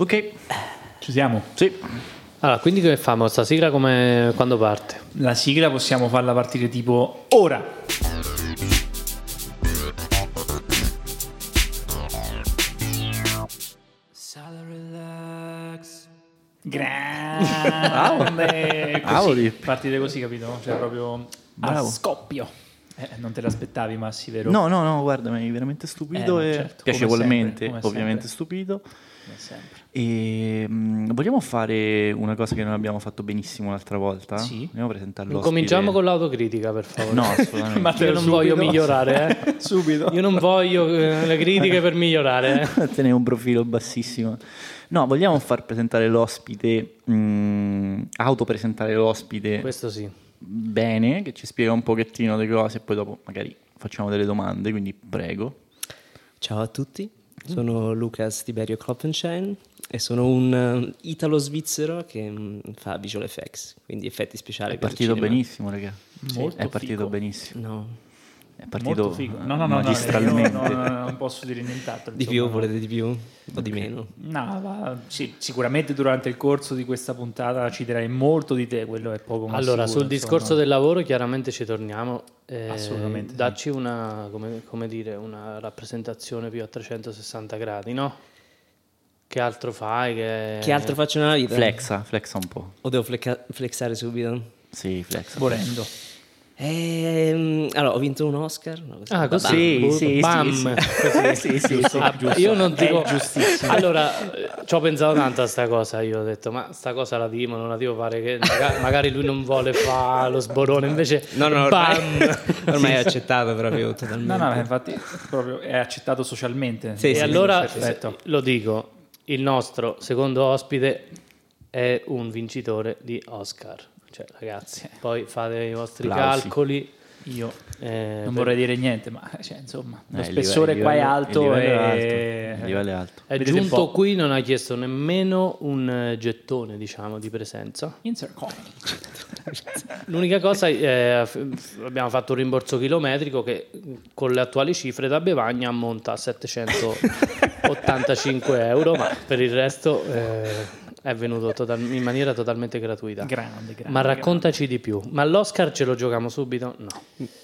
Ok, Ci siamo? sì. Allora, quindi che famo? Sta sigla come quando parte? La sigla possiamo farla partire tipo ora. Grande. Cavoli. Così, partite così, capito? Cioè proprio a Bravo. scoppio. Eh, non te l'aspettavi, Massi, vero? No, no, no, guarda, mi hai veramente stupito Eh, e certo, come piacevolmente, sempre, come ovviamente sempre. stupito. E mm, vogliamo fare una cosa che non abbiamo fatto benissimo l'altra volta? Sì. Vogliamo presentare l'ospite? Cominciamo con l'autocritica, per favore. No, assolutamente. Matteo, Io non subito. voglio migliorare, eh. Subito. Io non voglio eh, le critiche per migliorare. eh. Tenere un profilo bassissimo. No, vogliamo far presentare l'ospite, mm, autopresentare l'ospite Questo sì. bene, che ci spiega un pochettino le cose e poi dopo magari facciamo delle domande, quindi prego. Ciao a tutti, sono Lucas Tiberio Kloppenschein e sono un eh, italo-svizzero che mm, fa visual effects, quindi effetti speciali È per partito benissimo, raga. Molto È partito figo. benissimo. No, È partito Molto figo. No, no, no, no, magistralmente. io no, no, non posso dire nient'altro. di più, no. volete di più o di meno? No, ma sì, sicuramente durante il corso di questa puntata ci dirai molto di te, quello è poco ma Allora, sicuro, sul insomma. discorso del lavoro chiaramente ci torniamo. eh, Assolutamente sì. Dacci una, come, come dire, una rappresentazione più a 360 gradi, no? Che altro fai? Che, Che altro faccio nella vita? Flexa, flexa un po'. O devo fleca- flexare subito? Sì, flexa. Volendo. Ehm, allora, ho vinto un Oscar. Ah, così? Sì, Boh, sì, bam. sì, Così. sì. Ah, io non dico. Allora, eh, ci ho pensato tanto a sta cosa. Io ho detto, ma sta cosa la dico, non la devo fare. Che maga- magari lui non vuole fare lo sborone. Invece, No, no, ormai, bam. ormai è accettato proprio totalmente. No, no, infatti proprio è accettato socialmente. Sì, e sì, allora lo dico: il nostro secondo ospite è un vincitore di Oscar. Cioè, ragazzi, poi fate i vostri Applausi. calcoli. Io eh, non per- vorrei dire niente, ma cioè, insomma, lo Eh, il spessore livello- qua è il alto è e alto, il livello è alto. È Vedete un giunto qui, non ha chiesto nemmeno un eh, gettone, diciamo, di presenza. L'unica cosa è f- abbiamo fatto un rimborso chilometrico che con le attuali cifre da Bevagna ammonta a 785 euro, ma per il resto eh, è venuto total- in maniera totalmente gratuita. Grande, grande. Ma raccontaci di più. Ma l'Oscar ce lo giochiamo subito? No. grande.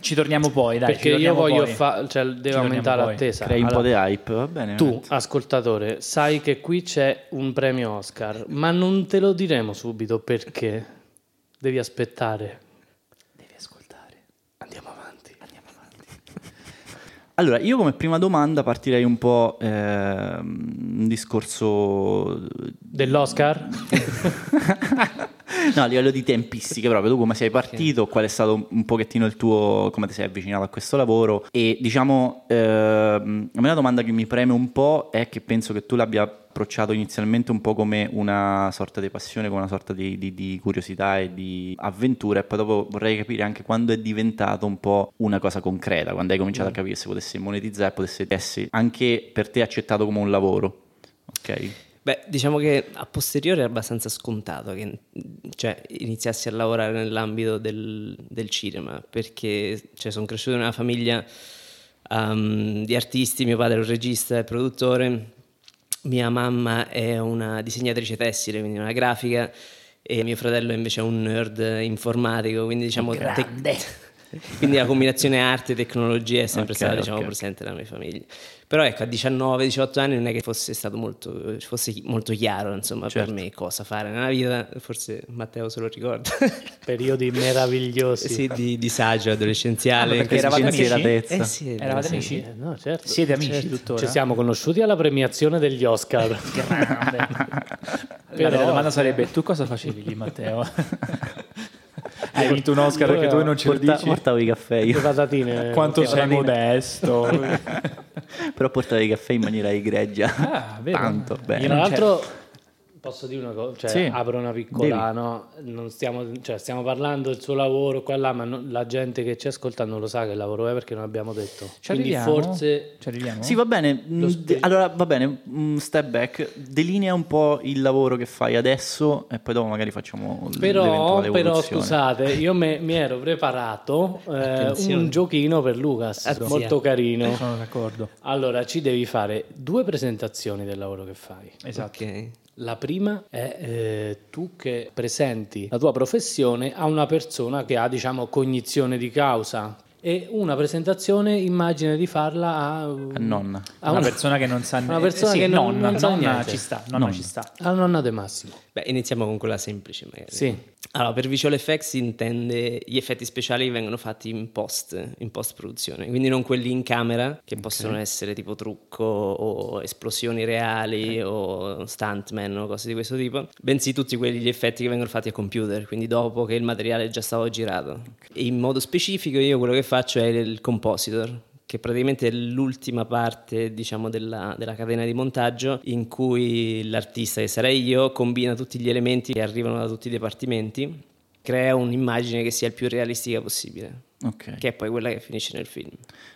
Ci torniamo poi, dai. Perché io voglio fare, cioè deve torniamo aumentare poi. l'attesa. Crei un Allora, po' di hype, va bene? tu, ascoltatore, sai che qui c'è un premio Oscar, ma non te lo diremo subito perché devi aspettare. Devi ascoltare. Andiamo avanti. Allora, io come prima domanda partirei un po' ehm, un discorso Dell'Oscar? no, a livello di tempistiche proprio, tu come sei partito, qual è stato un pochettino il tuo, come ti sei avvicinato a questo lavoro? E diciamo, ehm, a me la domanda che mi preme un po' è che penso che tu l'abbia approcciato inizialmente un po' come una sorta di passione, come una sorta di, di- di curiosità e di avventura e poi dopo vorrei capire anche quando è diventato un po' una cosa concreta, quando hai cominciato a capire se potesse monetizzare, potesse essere anche per te accettato come un lavoro, ok? Beh, diciamo che a posteriori è abbastanza scontato che cioè, iniziassi a lavorare nell'ambito del, del cinema, perché cioè, sono cresciuto in una famiglia um, di artisti, mio padre è un regista e produttore, mia mamma è una disegnatrice tessile, quindi una grafica, e mio fratello invece è un nerd informatico, quindi diciamo... tec- quindi la combinazione arte e tecnologia è sempre Ok, stata diciamo, ok. presente nella mia famiglia. Però ecco, a 19-18 anni non è che fosse stato molto, fosse molto chiaro insomma, Certo. per me cosa fare nella vita, forse Matteo se lo ricorda. Periodi meravigliosi. sì, di disagio adolescenziale. Ah, perché eravate amici? Eh sì, Eravate amici? Eh, no, certo. Siete amici Certo. tuttora? Ci siamo conosciuti alla premiazione degli Oscar. Però- la domanda sarebbe: tu cosa facevi lì, Matteo? Hai vinto un Oscar perché tu non ce lo Porta- dici? portavo i caffè io. Le patatine. Quanto sei patatine. modesto. Però portare i caffè in maniera egregia. Ah, vero. Tanto bene. Tra l'altro, Posso dire una cosa? Cioè, Sì. apro una piccola, no? Non stiamo, cioè, stiamo parlando del suo lavoro qua là, ma non- la gente che ci ascolta non lo sa che lavoro è perché non abbiamo detto. Ci Quindi arriviamo? forse Ci arriviamo? Sì, va bene. mm, spiego. allora, va bene, un step back. Delinea un po' il lavoro che fai adesso e poi dopo magari facciamo l- Però, l'eventuale però scusate, io me- mi ero preparato eh, un giochino per Lucas, Attenzione. molto carino. Sono d'accordo. Allora, ci devi fare due presentazioni del lavoro che fai. Esatto. Ok. La prima è eh, tu che presenti la tua professione a una persona che ha, diciamo, cognizione di causa. E una presentazione immagina di farla a, A nonna. a una una, persona che non sa una persona eh, sì, che non- nonna, non sa nonna niente. ci sta, nonna Nonna. ci sta. a nonna De Massimo. Beh, iniziamo con quella semplice magari. Sì. Allora, per visual effects si intende gli effetti speciali che vengono fatti in post, in post produzione, quindi non quelli in camera che possono essere tipo trucco o esplosioni reali o stuntman o cose di questo tipo, bensì tutti quegli effetti che vengono fatti a computer, quindi dopo che il materiale è già stato girato. E in modo specifico io quello che faccio è il compositor, che praticamente è l'ultima parte, diciamo, della, della catena di montaggio in cui l'artista, che sarei io, combina tutti gli elementi che arrivano da tutti i dipartimenti, crea un'immagine che sia il più realistica possibile, Ok. che è poi quella che finisce nel film.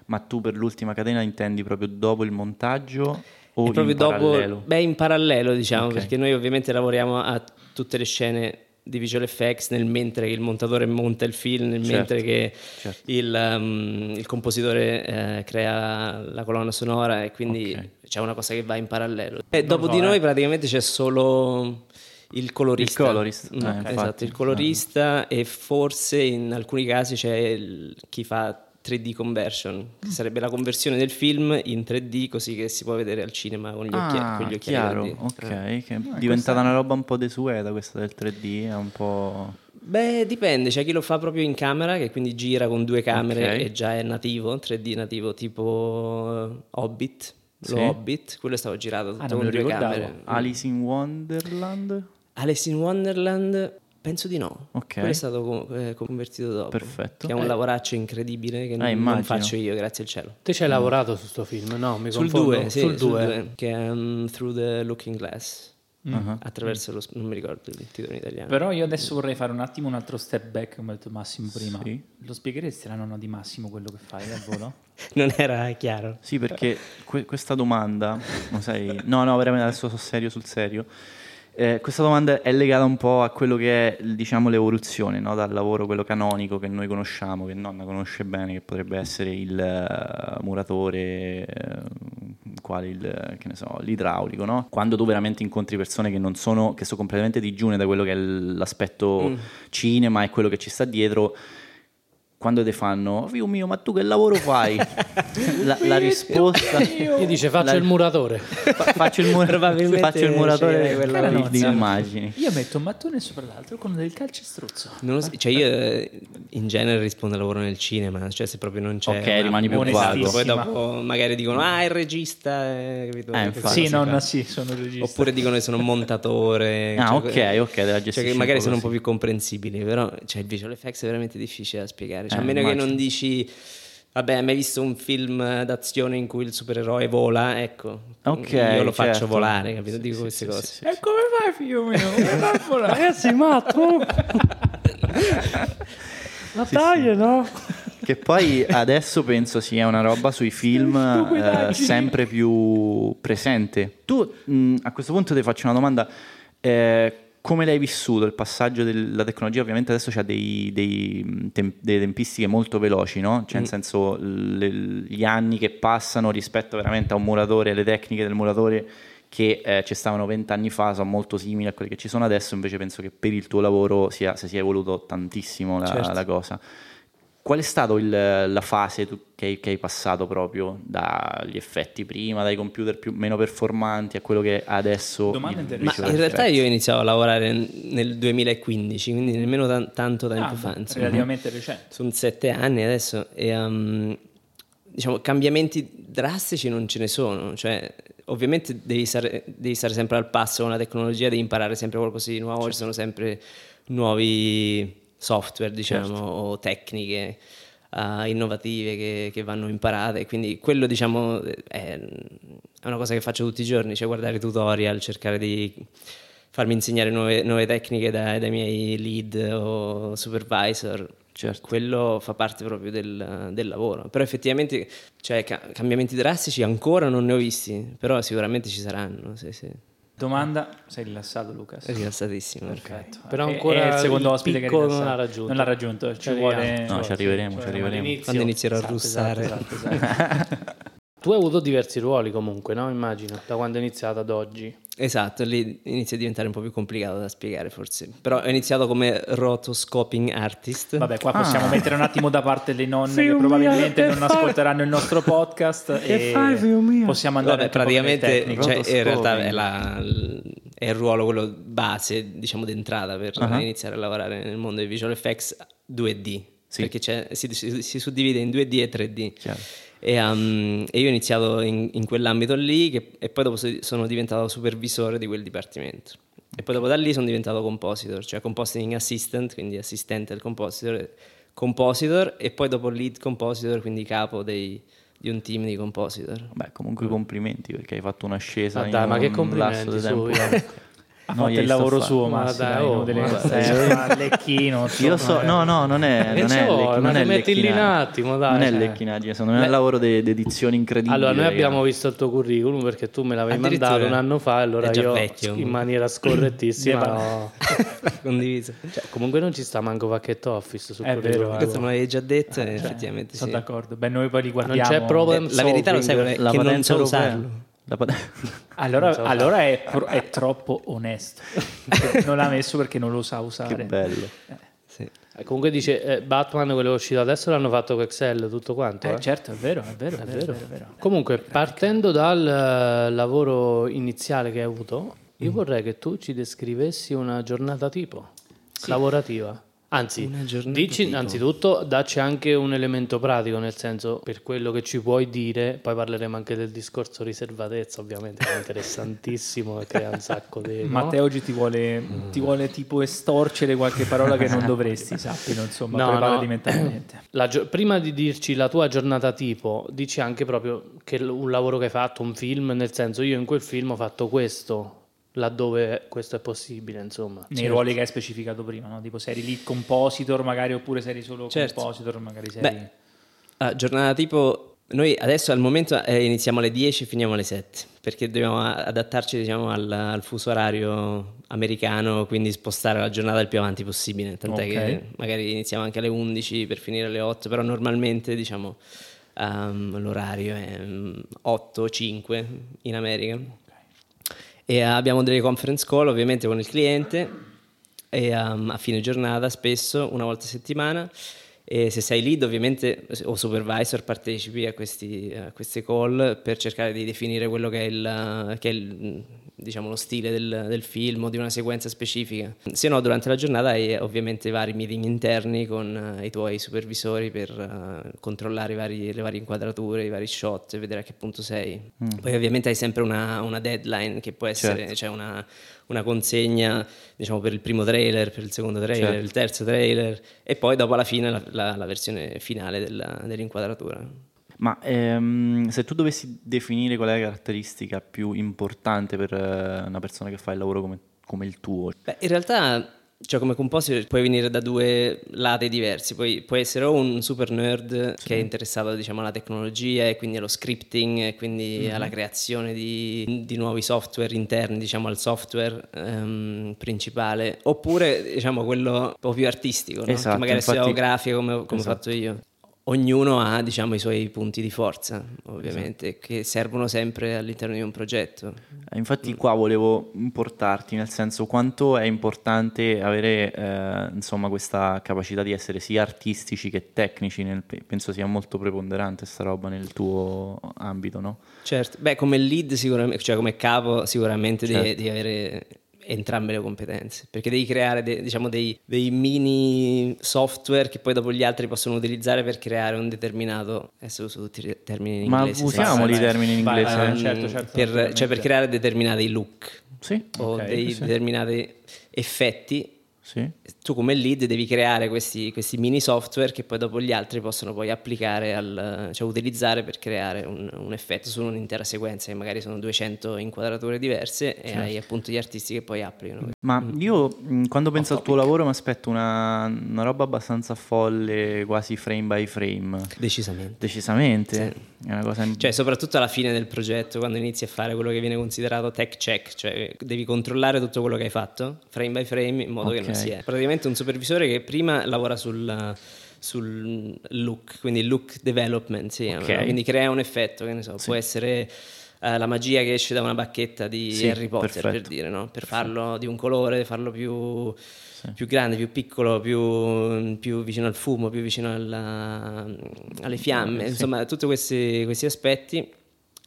Ma tu per l'ultima catena intendi proprio dopo il montaggio o proprio in dopo, parallelo? beh, in parallelo, diciamo, Ok. perché noi ovviamente lavoriamo a tutte le scene di visual effects nel mentre che il montatore monta il film, nel Certo, mentre che certo. il, um, il compositore eh, crea la colonna sonora e quindi Ok. c'è una cosa che va in parallelo. E Non dopo lo di so, noi eh. praticamente c'è solo il colorista. Il colorist, Mm, eh, esatto, il colorista e forse in alcuni casi c'è il- chi fa 3D conversion, che sarebbe la conversione del film in 3D così che si può vedere al cinema con gli occhi Ah, con gli occhiali chiaro, 3D. ok, Eh. che è diventata una roba un po' desueta questa del 3D, è un po'... Beh, dipende, c'è chi lo fa proprio in camera, che quindi gira con due camere Ok. e già è nativo, 3D nativo, tipo eh, Hobbit, Sì. lo Hobbit, quello è stato girato tutto Ah, con due ricordavo. camere. Alice in Wonderland? Alice in Wonderland, penso di no. Ok. Quello è stato co- eh, convertito dopo. Perfetto. Che è un Eh. lavoraccio incredibile che non, non immagino. faccio io, grazie al cielo. Te ci hai lavorato su sto film? No, mi Sul confondo. 2, sì, sul sul 2. 2, che è um, Through the Looking Glass. Ah. Attraverso lo... non mi ricordo il titolo in italiano. Però io adesso vorrei fare un attimo un altro step back, come ha detto Massimo prima. Sì. Lo spiegheresti la nonna di Massimo quello che fai al volo? Non era chiaro. Sì, perché que- questa domanda, lo sai, no, no, veramente adesso sono serio sul serio. Eh, questa domanda è legata un po' a quello che è, diciamo, l'evoluzione no? dal lavoro, quello canonico che noi conosciamo, che nonna conosce bene, che potrebbe essere il eh, muratore, eh, quale il, che ne so, l'idraulico, no? Quando tu veramente incontri persone che non sono, che sono completamente digiune da quello che è l'aspetto cinema e quello che ci sta dietro, quando ti fanno, figlio mio, ma tu che lavoro fai? la, la risposta... Io dice faccio La- il muratore. Fa- faccio il, mur- faccio il muratore quella di, di immagini. Io metto un mattone sopra l'altro con del calcestruzzo. Non lo so, cioè io in genere rispondo al lavoro nel cinema, cioè se proprio non c'è Ok, rimani più vago. Poi dopo magari dicono ah il regista, eh, capito? Eh, infatti. Sì, nonna, sì, sono regista. Oppure dicono che sono un montatore. Ah, cioè, ok, ok, te la Cioè che magari sono un po' più comprensibili, però cioè, il visual effects è veramente difficile da spiegare. Cioè, Eh, a meno che immagino. non dici, vabbè, hai mai visto un film d'azione in cui il supereroe vola? Ecco, Ok, io lo faccio certo. volare, capito? Sì, Dico sì, queste sì, cose. sì, sì, E come fai, figlio mio? Come fai a volare? Ragazzi, matto! La taglia, no? Che poi adesso penso sia una roba sui film eh, sempre più presente. Tu mh, a questo punto ti faccio una domanda. eh, come l'hai vissuto il passaggio della tecnologia? Ovviamente adesso c'ha dei, dei, tem- delle tempistiche molto veloci, no? Cioè, nel senso, le- gli anni che passano rispetto veramente a un muratore, alle tecniche del muratore che eh, ci stavano vent'anni fa sono molto simili a quelle che ci sono adesso. Invece penso che per il tuo lavoro sia, si sia evoluto tantissimo la, Certo. la cosa. Qual è stata la fase tu- che, hai, che hai passato proprio dagli effetti prima, dai computer più, meno performanti a quello che adesso... Domanda interessante. Ma in realtà io ho iniziato a lavorare nel 2015, quindi nemmeno tan- tanto tempo Ah, fa. insomma. relativamente recente. Sono sette anni adesso e um, diciamo cambiamenti drastici non ce ne sono. Cioè, ovviamente devi stare, devi stare sempre al passo con la tecnologia, devi imparare sempre qualcosa di nuovo, ci sono sempre nuovi software, diciamo, o tecniche uh, innovative che, che vanno imparate. Quindi quello, diciamo, è, è una cosa che faccio tutti i giorni, cioè guardare tutorial, cercare di farmi insegnare nuove, nuove tecniche dai, dai miei lead o supervisor. Certo. Quello fa parte proprio del, del lavoro. Però effettivamente cioè, ca- cambiamenti drastici ancora non ne ho visti, però sicuramente ci saranno. Sì, sì. Domanda, sei rilassato Lucas? È rilassatissimo. Perfetto. Però E- ancora è il secondo il ospite che non l'ha raggiunto. Non l'ha raggiunto, ci Ci vuole... No, ci arriveremo, ci Cioè, arriveremo. all'inizio- Quando inizierò a Esatto, russare. esatto, esatto, esatto. tu hai avuto diversi ruoli comunque, no? Immagino, da quando è iniziato ad oggi. Esatto, lì inizia a diventare un po' più complicato da spiegare forse. Però ho iniziato come rotoscoping artist. Vabbè, qua possiamo Ah. mettere un attimo da parte le nonne che probabilmente mio, non fai? ascolteranno il nostro podcast e fai, figlio mio? possiamo andare Vabbè, praticamente cioè, in realtà è, la- è il ruolo quello base, diciamo, d'entrata per Ah. iniziare a lavorare nel mondo dei visual effects 2D. Sì. Perché c'è- si, si- si suddivide in 2D e 3D. Chiaro. E, um, e io ho iniziato in, in quell'ambito lì che- e poi dopo so- sono diventato supervisore di quel dipartimento. E poi dopo da lì sono diventato compositor, cioè compositing assistant, quindi assistente del compositor, compositor e poi dopo lead compositor, quindi capo dei- di un team di compositor. Beh, comunque complimenti perché hai fatto un'ascesa in dai, ma che un complimenti lasso di tempo. Ha No, fatto il lavoro fa- suo, Ma dai, oh, a lecchino. Io so, eh. no, no, non è, non è, so, lecch- ma non è ti metti lì un lecchinaggine. attimo, dai, Non è cioè. lecchinaggine, secondo me è un lavoro di di edizione incredibile. Allora, noi abbiamo visto il tuo curriculum perché tu me l'avevi mandato un anno fa e allora È già io vecchio. in maniera scorrettissima Condiviso. cioè, comunque non ci sta manco pacchetto office curriculum. eh. Questo me l'avevi già detto e Cioè, effettivamente sono d'accordo. Beh, noi poi li non guardiamo. c'è problem La verità lo sai? La che non so usarlo. Allora, so allora è, è troppo onesto. non l'ha messo perché non lo sa usare. che bello. Sì. Eh, Comunque dice eh, Batman, quello che è uscito adesso l'hanno fatto con Excel, tutto quanto. Eh, eh. certo, è vero, è vero, è vero. è vero. Comunque, partendo dal eh, lavoro iniziale che hai avuto, io vorrei che tu ci descrivessi una giornata tipo lavorativa. Anzi, dici innanzitutto, dacci anche un elemento pratico, nel senso per quello che ci puoi dire, poi parleremo anche del discorso riservatezza, ovviamente, che è interessantissimo e crea un sacco di... no? Matteo oggi ti vuole, ti vuole tipo estorcere qualche parola che non dovresti, sappilo, insomma, No, preparati no. mentalmente. La gio- prima di dirci la tua giornata tipo, dici anche proprio che un lavoro che hai fatto, un film, nel senso io in quel film ho fatto questo, laddove questo è possibile, insomma. Nei ruoli che hai specificato prima, no? Tipo sei eri lead compositor magari oppure sei eri solo Certo. compositor, magari sei... Beh, la giornata tipo, noi adesso al momento eh, iniziamo alle 10 e finiamo alle 7, perché dobbiamo adattarci diciamo, al, al fuso orario americano, quindi spostare la giornata il più avanti possibile, tant'è Ok. che magari iniziamo anche alle 11 per finire alle 8, però normalmente diciamo ehm, l'orario è mm, 8-5 in America. E abbiamo delle conference call ovviamente con il cliente e um, a fine giornata spesso, una volta a settimana. E se sei lead ovviamente o supervisor partecipi a, questi, a queste call per cercare di definire quello che è, il, che è il, diciamo, lo stile del, del film o di una sequenza specifica. Se no durante la giornata hai ovviamente vari meeting interni con eh, i tuoi supervisori per eh, controllare i vari- le varie inquadrature, i vari shot e vedere a che punto sei. Poi ovviamente hai sempre una, una deadline che può essere Certo. cioè una, una consegna diciamo per il primo trailer, per il secondo trailer, Certo. il terzo trailer e poi dopo alla fine la, la- la versione finale della- dell'inquadratura. Ma ehm, se tu dovessi definire qual è la caratteristica più importante per eh, una persona che fa il lavoro come, come il tuo, Beh, in realtà, cioè come compositor puoi venire da due lati diversi. Puoi, puoi essere o un super nerd che è interessato diciamo, alla tecnologia e quindi allo scripting e quindi alla creazione di, di nuovi software interni diciamo, al software ehm, principale, oppure diciamo quello un po' più artistico, no? Esatto, che magari sia infatti- grafico come, come ho fatto io. Ognuno ha diciamo, i suoi punti di forza, ovviamente, che servono sempre all'interno di un progetto. Eh, Infatti qua volevo portarti nel senso quanto è importante avere eh, insomma questa capacità di essere sia artistici che tecnici, nel- penso sia molto preponderante sta roba nel tuo ambito, no? Certo, beh, come lead sicuramente, cioè come capo sicuramente Certo. devi avere entrambe le competenze, perché devi creare de- diciamo dei, dei mini software che poi dopo gli altri possono utilizzare per creare un determinato, adesso uso tutti i termini in Ma inglese. usiamoli i vai, termini in inglese. eh? certo, certo, per, cioè per creare determinati look Sì. o Ok, dei sì. determinati effetti Sì. Tu come lead devi creare questi, questi mini software che poi dopo gli altri possono poi applicare, al, cioè utilizzare per creare un, un effetto su un'intera sequenza, che magari sono 200 inquadrature diverse e hai appunto gli artisti che poi applicano. Ma io mh, quando penso al tuo lavoro mi aspetto una, una roba abbastanza folle, quasi frame by frame. Decisamente. Decisamente. È una cosa Cioè, soprattutto alla fine del progetto, quando inizi a fare quello che viene considerato tech check, cioè devi controllare tutto quello che hai fatto, frame by frame, in modo che non Ok. sia. Praticamente un supervisore che prima lavora sul, sul look, quindi look development, si chiama, Ok. no? quindi crea un effetto, che ne so, può essere eh, la magia che esce da una bacchetta di Sì, Harry Potter, per perfetto. dire, no? per farlo di un colore, farlo più, più grande, più piccolo, più, più vicino al fumo, più vicino alla- alle fiamme, insomma, tutti questi, questi aspetti.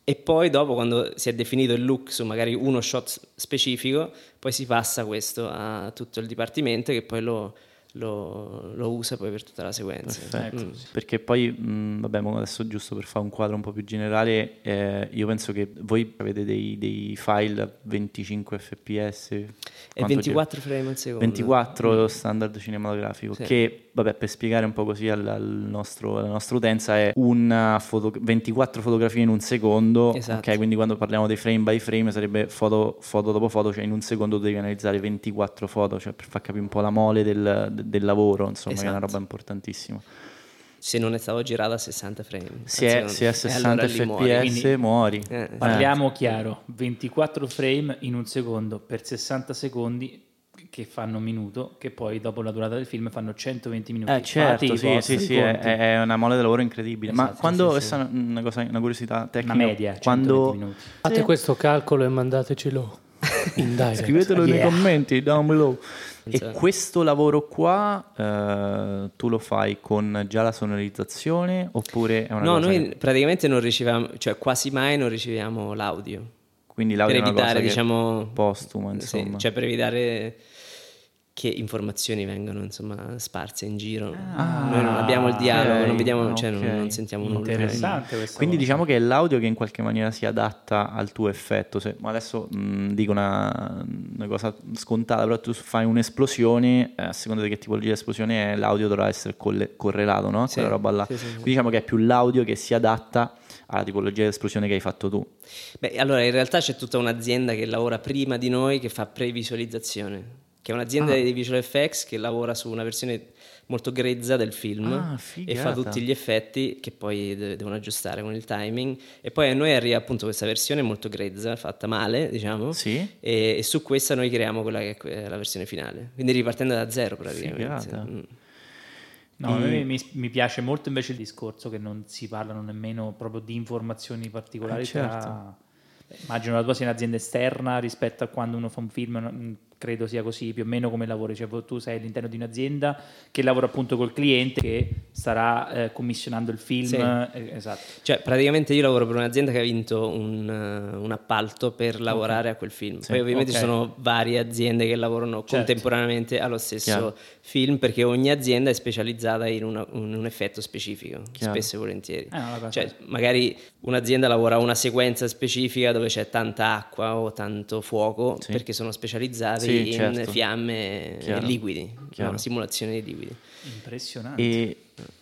E poi dopo, quando si è definito il look su magari uno shot specifico, poi si passa questo a tutto il dipartimento che poi lo, lo- lo usa poi per tutta la sequenza. Perfetto, Mm. perché poi, mh, vabbè, mo adesso giusto per fare un quadro un po' più generale, eh, io penso che voi avete dei, dei file a 25 fps. E quanto 24 frame al secondo. 24 lo standard cinematografico, Sì. che vabbè per spiegare un po' così al, al nostro- alla nostra utenza è una foto- 24 fotografie in un secondo, Esatto. ok? quindi quando parliamo dei frame by frame sarebbe foto, foto dopo foto, cioè in un secondo devi analizzare 24 foto, cioè per far capire un po' la mole del, de- del lavoro, insomma, che è una Esatto. roba importantissima. Se non è stato girato a 60 frame. Se se è a E 60 allora lì fps muori. Quindi- muori. Eh, Parliamo chiaro, 24 frame in un secondo per 60 secondi che fanno un minuto, che poi dopo la durata del film fanno 120 minuti. Eh certo, sì, sì, sì, è, è una mole di lavoro incredibile. Ma Esatto, quando, sì, questa è una, cosa, una curiosità tecnica, una media, 120 quando minuti. Fate questo calcolo e mandatecelo in direct. Scrivetelo nei Yeah. commenti down below. E Esatto. questo lavoro qua eh, tu lo fai con già la sonorizzazione oppure è una No, noi che- praticamente non riceviamo, cioè quasi mai non riceviamo l'audio. quindi l'audio per evitare, diciamo, postuma, sì, insomma. cioè per evitare che informazioni vengano insomma sparse in giro. Noi non abbiamo il dialogo, ok, non vediamo, cioè non, non sentiamo nulla. Interessante questa Quindi cosa. diciamo che è l'audio che in qualche maniera si adatta al tuo effetto. Se- ma adesso mh, dico una, una cosa scontata, però tu fai un'esplosione, eh, a seconda di che tipologia di esplosione è, l'audio dovrà essere colle- correlato, no? Sì, Quella roba là. sì, sì, sì. Quindi diciamo che è più l'audio che si adatta alla tipologia di esplosione che hai fatto tu. Beh, allora in realtà c'è tutta un'azienda che lavora prima di noi che fa previsualizzazione, che è un'azienda Ah. di visual effects che lavora su una versione molto grezza del film Ah, e fa tutti gli effetti che poi de- devono aggiustare con il timing e poi a noi arriva appunto questa versione molto grezza, fatta male, diciamo, Sì? e, e su questa noi creiamo quella che è la versione finale. Quindi ripartendo da zero praticamente. Mm. No, a me mi, mi piace molto invece il discorso che non si parlano nemmeno proprio di informazioni particolari Eh, certo. tra- Immagino la tua sia un'azienda esterna rispetto a quando uno fa un film, credo sia così più o meno come lavori, cioè tu sei all'interno di un'azienda che lavora appunto col cliente che starà eh, commissionando il film, Sì. eh, esatto. Cioè, praticamente io lavoro per un'azienda che ha vinto un, eh, un appalto per lavorare a quel film. Poi ovviamente ok. ci sono varie aziende che lavorano Certo. contemporaneamente allo stesso Chiaro. film perché ogni azienda è specializzata in una- un, un effetto specifico, Chiaro. spesso e volentieri. Eh, cosa- Cioè, magari un'azienda lavora una sequenza specifica dove c'è tanta acqua o tanto fuoco Sì. perché sono specializzati Sì, in certo. fiamme Chiaro. e liquidi, Chiaro. no? simulazione di liquidi. Impressionante. E,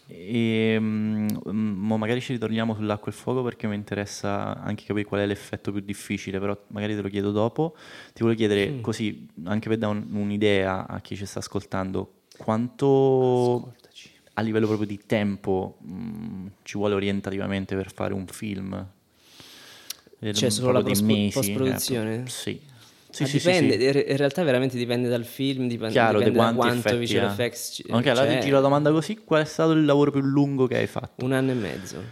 e mm, mo magari ci ritorniamo sull'acqua e il fuoco perché mi interessa anche capire qual è l'effetto più difficile, però magari te lo chiedo dopo. Ti volevo chiedere così, anche per dare un- un'idea a chi ci sta ascoltando, quanto Ascoltaci. a livello proprio di tempo mm, ci vuole orientativamente per fare un film? Eh, Cioè, solo la post- mesi, post-produzione? eh, sì. Sì, sì, sì, dipende, sì. in in realtà veramente dipende dal film, dipende, Chiaro, di dipende da quanto effetti visual effects ci- Ok, allora ti giro la domanda così, qual è stato il lavoro più lungo che hai fatto? Un anno e mezzo.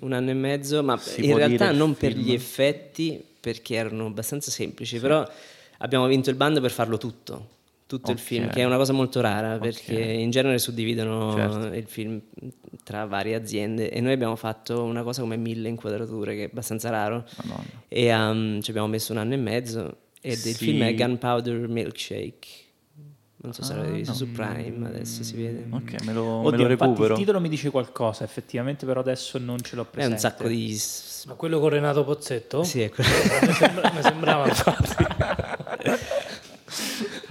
Un anno e mezzo, ma Si in realtà il non per film? gli effetti, perché erano abbastanza semplici, però abbiamo vinto il bando per farlo tutto, tutto il Ok. film, che è una cosa molto rara, perché in genere suddividono Certo. il film tra varie aziende e noi abbiamo fatto una cosa come mille inquadrature, che è abbastanza raro, Madonna. e um, ci abbiamo messo un anno e mezzo, ed il Sì. film è Gunpowder Milkshake. Non so se Ah, l'avete visto no. su Prime, adesso si vede. Ok, me lo, me Oddio, lo infatti recupero. il titolo mi dice qualcosa, effettivamente, però adesso non ce l'ho È presente. un sacco di... Ma quello con Renato Pozzetto? Sì, ecco. mi, sembra- mi sembrava infatti.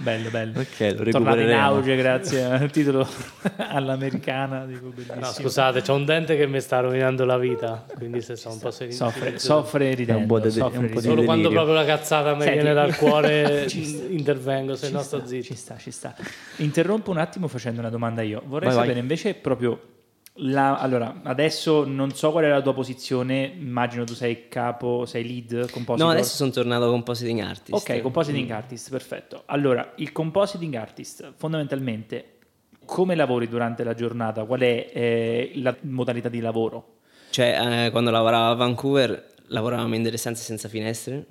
Bello, bello. Ok, lo Tornato in auge grazie al titolo all'americana. Dico, bellissimo. No, scusate, c'ho un dente che mi sta rovinando la vita, quindi se sono un po' sereno. Soffre, soffre ridendo. un po' de- soffre un po'. Solo quando delirio. proprio la cazzata mi Senti, viene dal cuore intervengo, se Ci no sta, sto zitto. Ci sta, ci sta. Interrompo un attimo facendo una domanda io. Vorrei Vai, vai. sapere invece proprio... la- allora, adesso non so qual è la tua posizione, immagino tu sei capo, sei lead compositor. No, adesso sono tornato compositing artist. Ok, compositing artist, perfetto. Allora, il compositing artist, fondamentalmente, come lavori durante la giornata? Qual è eh, la modalità di lavoro? Cioè, eh, quando lavoravo a Vancouver, lavoravamo in delle stanze senza finestre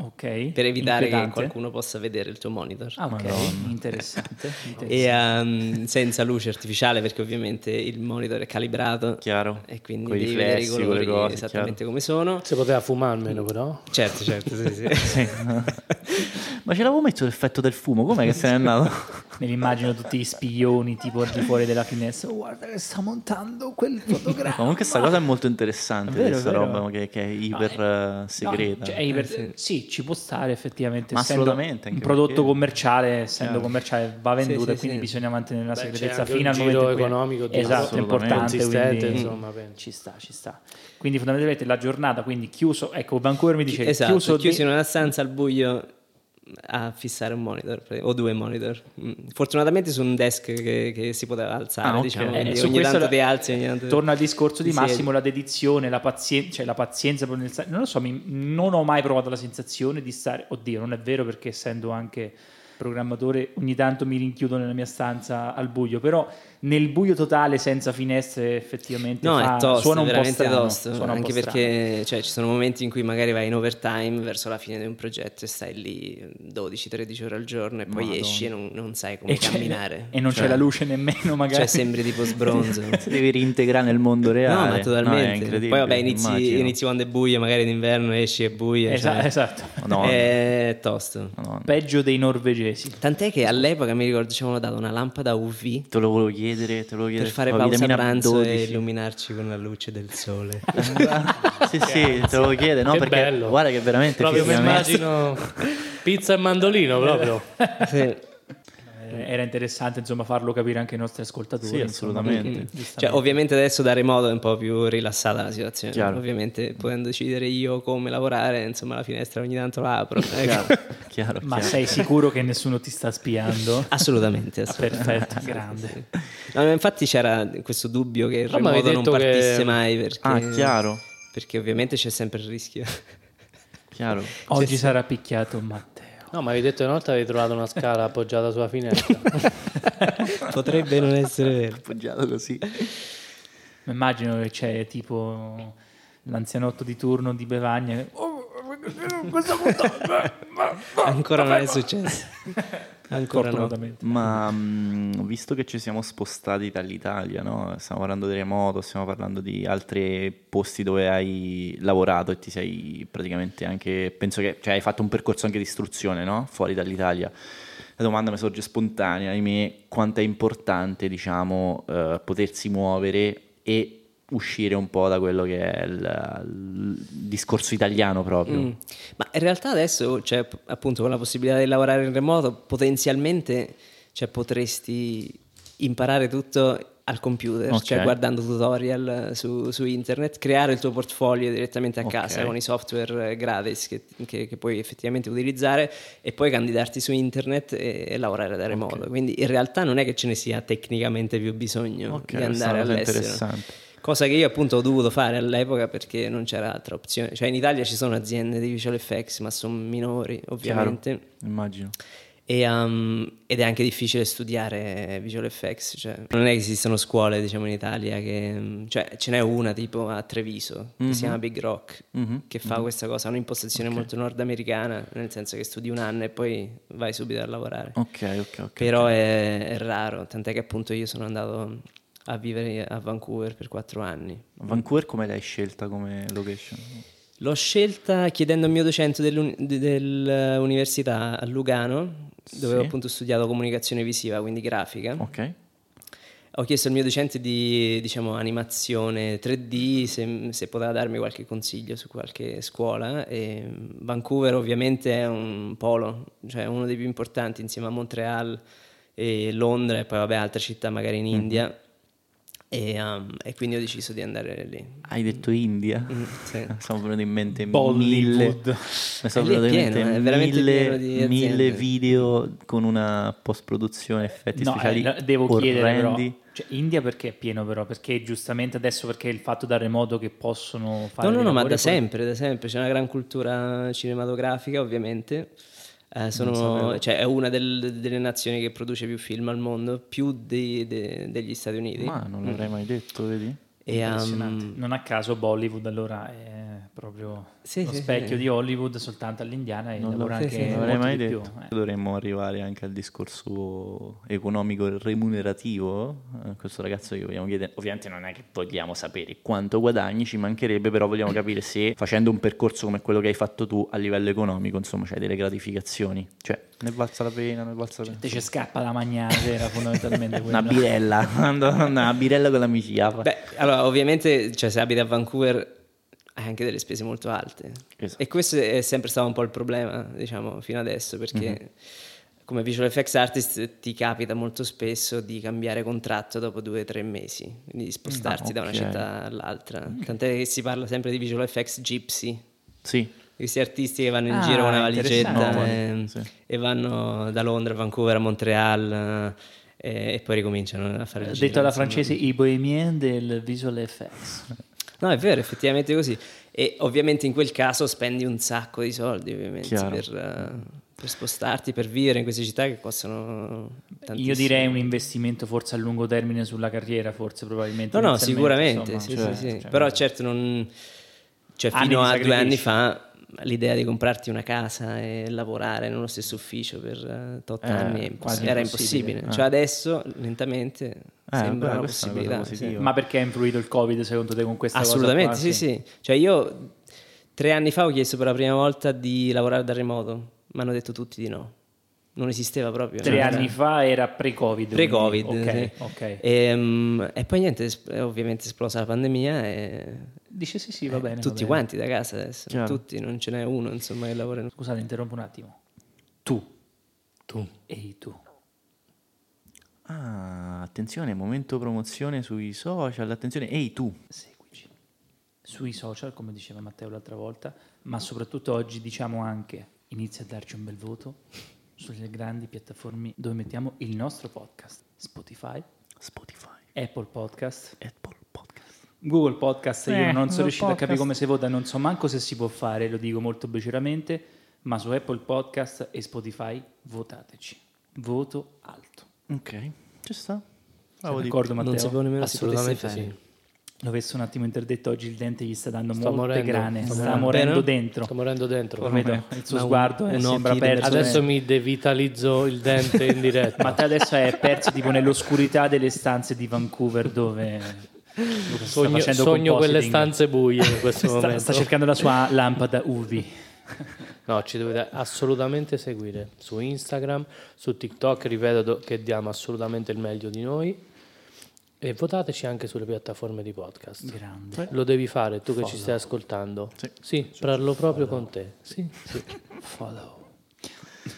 Ok. per evitare che Inquietante. qualcuno possa vedere il tuo monitor. Ah, ok, interessante. interessante. E ehm, senza luce artificiale perché ovviamente il monitor è calibrato Chiaro. e quindi Coi devi vedere i riflessi, colori cose, esattamente come sono. Si poteva fumare almeno però. Certo, certo, sì, sì. Sì. Ma ce l'avevo messo l'effetto del fumo, com'è che se n'è andato? Me li immagino tutti gli spioni tipo al di fuori della finestra. Oh, guarda che sta montando quel fotogramma. Comunque sta cosa è molto interessante, È vero, questa è vero. roba che, che è iper eh, segreta. No, cioè, è iper- sì. ci può stare effettivamente. Ma assolutamente, Un prodotto perché- commerciale, essendo Chiaro. commerciale, va venduto sì, e quindi sì. bisogna mantenere la Beh, segretezza anche fino al momento economico di- esatto, è importante. quindi- insomma, penso. Ci sta, ci sta. Quindi fondamentalmente la giornata, quindi chiuso, ecco, Vancouver mi dice esatto, chiuso, chiusi de- in una stanza al buio a fissare un monitor o due monitor. Mm. Fortunatamente su un desk che, che si poteva alzare, Ah, ok. diciamo, Eh, su ogni tanto la- ti alzi, ogni tanto Torna al discorso di ti siedi. Massimo, la dedizione, la pazienza, cioè la pazienza nel non lo so, mi- non ho mai provato la sensazione di stare, oddio, non è vero perché essendo anche programmatore ogni tanto mi rinchiudo nella mia stanza al buio, però nel buio totale senza finestre effettivamente No, fa- è tosto, suona un po' veramente strano, tosto, suona anche perché cioè, ci sono momenti in cui magari vai in overtime verso la fine di un progetto e stai lì 12-13 ore al giorno e poi Madonna. esci e non, non sai come e, camminare. e non Cioè- c'è la luce nemmeno magari. Cioè sembri tipo sbronzo. Si devi reintegrare nel mondo reale. No, ma No, totalmente. incredibile, Poi vabbè, inizi, inizi quando è buio, magari d'inverno esci e buio. Esa- cioè, esatto. Madonna, È tosto. Madonna. Peggio dei norvegesi. Tant'è che all'epoca mi ricordo ci avevano dato una lampada UV Te lo volevo chiedere, te lo volevo per chiedere. fare La pausa pranzo e 12. illuminarci con la luce del sole. sì, sì, te lo chiedo, no? Che perché bello. guarda che veramente Proprio mi immagino pizza e mandolino proprio. Sì. Eh, Era interessante insomma farlo capire anche ai nostri ascoltatori. Sì, insomma, assolutamente. perché, Cioè, ovviamente adesso da remoto è un po' più rilassata la situazione. Chiaro. Ovviamente potendo decidere io come lavorare, insomma la finestra ogni tanto la apro. Ecco. Chiaro, chiaro, Ma sei sicuro che nessuno ti sta spiando? Assolutamente, Ah, assolutamente. perfetto, grande. No, infatti c'era questo dubbio che il Ah, remoto non detto che- partisse mai perché, Ah, chiaro, perché ovviamente c'è sempre il rischio. chiaro. Oggi sarà picchiato Matteo. No, ma avevi detto una volta avevi trovato una scala appoggiata sulla finestra. Potrebbe non essere vero. Appoggiato così. Mi immagino che c'è tipo l'anzianotto di turno di Bevagna. Oh, puttana! Ancora non è successo. Ancora no. Ma mh, visto che ci siamo spostati dall'Italia, no? Stiamo parlando di remoto, stiamo parlando di altri posti dove hai lavorato e ti sei praticamente anche, penso che cioè, hai fatto un percorso anche di istruzione, no? Fuori dall'Italia. La domanda mi sorge spontanea, ahimè, quanto è importante, diciamo, eh, potersi muovere e uscire un po' da quello che è il, il discorso italiano proprio. Mm. Ma in realtà adesso, cioè, appunto, con la possibilità di lavorare in remoto, potenzialmente cioè, potresti imparare tutto al computer, Ok. cioè guardando tutorial su, su internet, creare il tuo portfolio direttamente a Ok. casa con i software eh, gratis che, che- che puoi effettivamente utilizzare e poi candidarti su internet e, e lavorare da remoto. Quindi in realtà non è che ce ne sia tecnicamente più bisogno di andare all'estero. interessante. Cosa che io appunto ho dovuto fare all'epoca perché non c'era altra opzione. Cioè in Italia ci sono aziende di visual effects, ma sono minori ovviamente. Immagino. E, um, ed è anche difficile studiare visual effects. Cioè, non è che esistono scuole diciamo in Italia che... Cioè ce n'è una tipo a Treviso che si chiama Big Rock Mhm. che fa questa cosa, ha un'impostazione molto nordamericana, nel senso che studi un anno e poi vai subito a lavorare. Ok, ok, ok. Però è, è raro, tant'è che appunto io sono andato a vivere a Vancouver per quattro anni. Vancouver come l'hai scelta come location? L'ho scelta chiedendo al mio docente dell'uni- de- dell'università a Lugano, dove Sì. ho appunto studiato comunicazione visiva, quindi grafica. Ok. ho chiesto al mio docente di diciamo, animazione 3D se, se, poteva darmi qualche consiglio su qualche scuola. E Vancouver ovviamente è un polo, cioè uno dei più importanti insieme a Montreal e Londra e poi vabbè altre città magari in mm-hmm. India. E, um, e, quindi ho deciso di andare lì. Hai detto India? Mm, sì. Sono venuti in mente Bollywood. mille, mi sono venuti in mente mille, mille, video con una post-produzione, effetti no, speciali eh, devo orrendi. chiedere però, cioè, India perché è pieno però? Perché giustamente adesso perché il fatto da remoto che possono fare... No, no, no, ma da sempre, da sempre. C'è una gran cultura cinematografica ovviamente. Eh, sono, cioè, è una del, delle nazioni che produce più film al mondo, più di, de, degli Stati Uniti. Ma non l'avrei mai detto, vedi? E, um, non a caso Bollywood allora è proprio sì, lo sì, specchio sì. di Hollywood soltanto all'indiana e non lavora anche sì, non mai detto. Più, eh. Dovremmo arrivare anche al discorso economico e remunerativo. A questo ragazzo che vogliamo chiedere, ovviamente non è che vogliamo sapere quanto guadagni, ci mancherebbe, però vogliamo capire se facendo un percorso come quello che hai fatto tu a livello economico, insomma, c'hai delle gratificazioni. Cioè, ne valsa la pena, ne valsa la pena. Cioè, te ci scappa la magnate, era fondamentalmente quello. Una birella, una birella con l'amicia. Beh, allora, ovviamente, cioè, se abiti a Vancouver anche delle spese molto alte. Esatto. E questo è sempre stato un po' il problema, diciamo, fino adesso, perché mm-hmm. come visual effects artist ti capita molto spesso di cambiare contratto dopo due o tre mesi, quindi di spostarti no, okay. da una città all'altra. Okay. Tant'è che si parla sempre di visual effects gypsy. Sì. Questi artisti che vanno in ah, giro con una valigetta e, sì. e, vanno da Londra, Vancouver a Montreal e, e poi ricominciano a fare il Detto giro, alla francese, i bohemien del visual effects. No, è vero, effettivamente è così. E ovviamente in quel caso spendi un sacco di soldi, ovviamente, per, uh, per, spostarti, per vivere in queste città che costano tantissimo. Io direi un investimento forse a lungo termine sulla carriera, forse probabilmente. No, no, sicuramente, insomma, sì, cioè, sì, sì. Cioè, però certo non... Cioè, fino a due anni fa l'idea di comprarti una casa e lavorare nello stesso ufficio per uh, tot eh, anni era impossibile. Eh. Cioè adesso lentamente eh, sembra una possibilità. Una sì. Ma perché ha influito il Covid secondo te con questa Assolutamente, cosa? Assolutamente, sì, sì. Cioè io tre anni fa ho chiesto per la prima volta di lavorare da remoto, mi hanno detto tutti di no non esisteva proprio. Tre anni era... fa era pre-Covid. Pre-Covid, okay, sì. okay. E, um, e, poi niente, è ovviamente esplosa la pandemia e... Dice sì sì, va bene. Tutti va bene. quanti da casa adesso, Chiaro. tutti, non ce n'è uno insomma che lavora. Scusate, interrompo un attimo. Tu. Tu. Ehi tu. Ah, attenzione, momento promozione sui social, attenzione, ehi tu. Seguici. Sui social, come diceva Matteo l'altra volta, ma soprattutto oggi diciamo anche, inizia a darci un bel voto sulle grandi piattaforme dove mettiamo il nostro podcast. Spotify, Spotify, Apple Podcast, Apple Podcast. Google Podcast. Eh, io non sono riuscito podcast. a capire come si vota, non so manco se si può fare, lo dico molto beceramente, ma su Apple Podcast e Spotify votateci. Voto alto. Ok, ci sta. Bravo, d'accordo Matteo? Non sapevo nemmeno Assolutamente sì. L'avessi un attimo interdetto oggi il dente gli sta dando sta molte morendo, grane, sta, sta morendo dentro. Sta morendo dentro. Vedo, il suo sguardo un, sembra perso. Adesso mi devitalizzo il dente in diretta. Ma te adesso è perso tipo nell'oscurità delle stanze di Vancouver dove sogno, sogno quelle stanze buie in questo sta, momento. Sta cercando la sua lampada UV. No, ci dovete assolutamente seguire su Instagram, su TikTok, ripeto che diamo assolutamente il meglio di noi e votateci anche sulle piattaforme di podcast. Grande. Lo devi fare tu che Follow. ci stai ascoltando. Sì, sì parlo proprio Follow. con te. Sì, sì. Follow.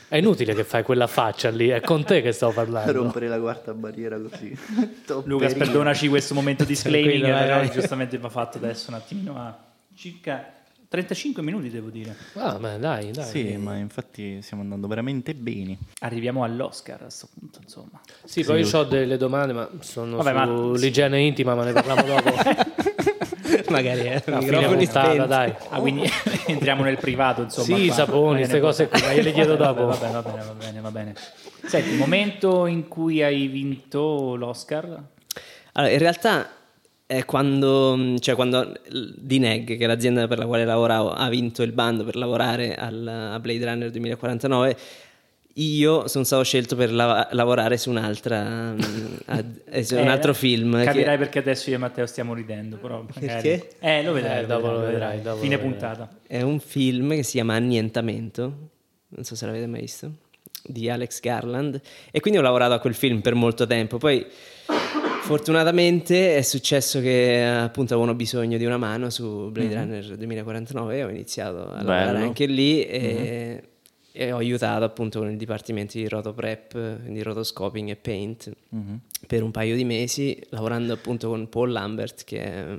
È inutile che fai quella faccia lì, è con te che sto parlando. Rompere la quarta barriera così. Lucas, perdonaci questo momento di disclaiming, però giustamente va fatto adesso un attimino a circa 35 minuti devo dire. Ah, beh, dai, dai. Sì, ma infatti stiamo andando veramente bene. Arriviamo all'Oscar a questo punto, insomma. Sì, sì poi io ho delle domande, ma sono Vabbè, sull'igiene ma... intima, ma ne parliamo dopo. Magari è eh, microfono stata, dai. Ah, quindi entriamo nel privato, insomma. Sì, qua. saponi, queste cose qui, ma io le chiedo dopo. Va bene, va bene, va bene, va bene. Senti, il momento in cui hai vinto l'Oscar? Allora, in realtà quando, cioè quando Dineg, che è l'azienda per la quale lavoravo, ha vinto il bando per lavorare al, a Blade Runner 2049, io sono stato scelto per la- lavorare su, un'altra, uh, su un eh, altro film. Capirai che... perché adesso io e Matteo stiamo ridendo. Però perché? Eh, lo vedrai. Eh, dopo lo vedrai. Dopo Fine lo puntata. È un film che si chiama Annientamento. Non so se l'avete mai visto. Di Alex Garland. E quindi ho lavorato a quel film per molto tempo. Poi fortunatamente è successo che appunto avevano bisogno di una mano su Blade Mhm. Runner 2049 e ho iniziato a lavorare Bello. anche lì e, e ho aiutato appunto con il dipartimento di rotoprep, quindi rotoscoping e paint Mhm. per un paio di mesi lavorando appunto con Paul Lambert che è,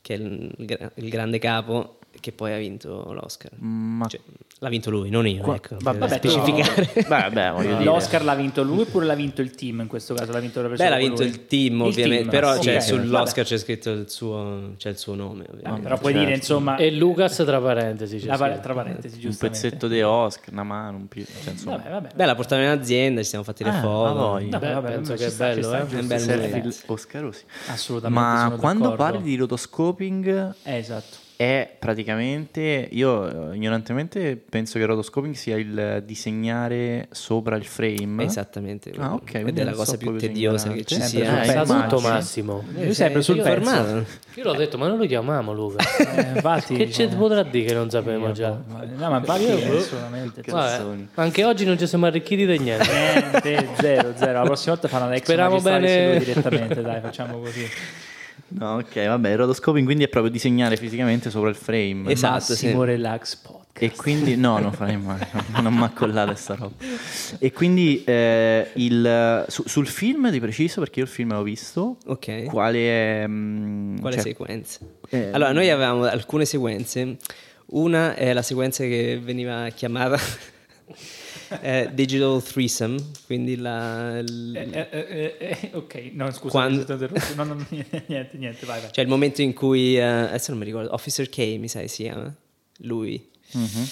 che è il, il grande capo che poi ha vinto l'Oscar. Ma Cioè, l'ha vinto lui, non io, Qua- ecco, vabbè, per Vabbè, specificare. Beh, beh, voglio dire. L'Oscar l'ha vinto lui oppure l'ha vinto il team in questo caso? L'ha vinto la Beh, persona l'ha vinto con il lui? team ovviamente, team, però ok, cioè, vabbè. sull'Oscar c'è scritto il suo, c'è il suo nome. Vabbè, Ovviamente. però puoi certo. dire insomma E Lucas tra parentesi. c'è tra parentesi un pezzetto di Oscar, una mano, un più, cioè, insomma. Vabbè, vabbè. Beh, la portavamo in azienda, ci siamo fatti le Ah, foto. Vabbè, Beh, vabbè, penso che è bello, eh. È un bel Selfie momento. oscarosi. Assolutamente. Ma quando parli di rotoscoping Eh, esatto. È praticamente, io eh, ignorantemente penso che rotoscoping sia il disegnare sopra il frame. Esattamente. Ah, ok, Ed è la cosa so più tediosa che ci Sempre sia. tutto immagino. Massimo. Lui sempre sul Io pezzo. fermato. Io l'ho detto, ma non lo chiamiamo Luca. Eh, infatti, che ci eh, potrà dire che non sapevamo già? No, ma infatti Io- assolutamente. Che- Vabbè, anche oggi non ci siamo arricchiti di niente. Niente, zero, zero. La prossima volta fanno l'ex Speriamo bene. direttamente, dai, facciamo così. No, ok, vabbè, il rotoscoping quindi è proprio disegnare fisicamente sopra il frame. Esatto, sì. Massimo Relax Podcast. E quindi, no, non farei mai, non mi accollate sta roba. E quindi eh, il, su- sul film di preciso, perché io il film l'ho visto, Ok. quale è... mm, Quale cioè, sequenza? eh, Allora, noi avevamo alcune sequenze. Una è la sequenza che veniva chiamata eh, Digital Threesome, quindi la, il- Eh, eh, eh, eh, ok, no, scusa, Quando- no, no, niente, niente, vai, vai. cioè il momento in cui, eh, adesso non mi ricordo, Officer K mi sa che si chiama, lui. mhm.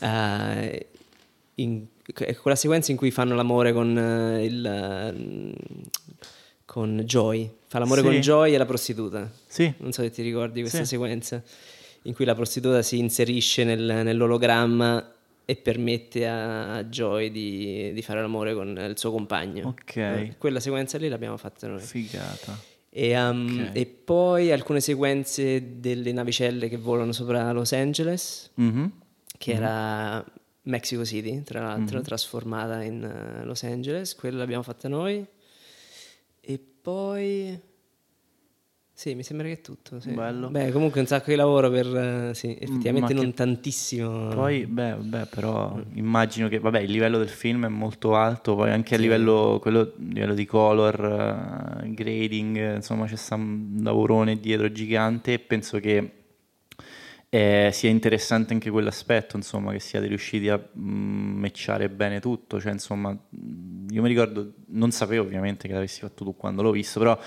Eh, in- è quella sequenza in cui fanno l'amore con il eh, con Joy fa l'amore Sì. con Joy e la prostituta Sì, non so se ti ricordi questa Sì. sequenza in cui la prostituta si inserisce nel- nell'ologramma e permette a, Joy di, di fare l'amore con il suo compagno Ok. Eh, quella sequenza lì l'abbiamo fatta noi figata. e, um, Ok. e poi alcune sequenze delle navicelle che volano sopra Los Angeles Mhm. che era Mexico City, tra l'altro, Mhm. trasformata in eh, Los Angeles, quella l'abbiamo fatta noi. E poi... Sì, mi sembra che è tutto. sì. Bello. Beh, comunque un sacco di lavoro per... eh, sì, effettivamente ma che- non tantissimo. Poi, beh, beh, però immagino che, vabbè, il livello del film è molto alto, poi anche a livello, quello, livello di color, eh, grading, insomma c'è un lavorone dietro gigante e penso che eh, sia interessante anche quell'aspetto, insomma, che siate riusciti a mm, matchare bene tutto, cioè, insomma, mm, io mi ricordo, non sapevo ovviamente che l'avessi fatto tu quando l'ho visto, però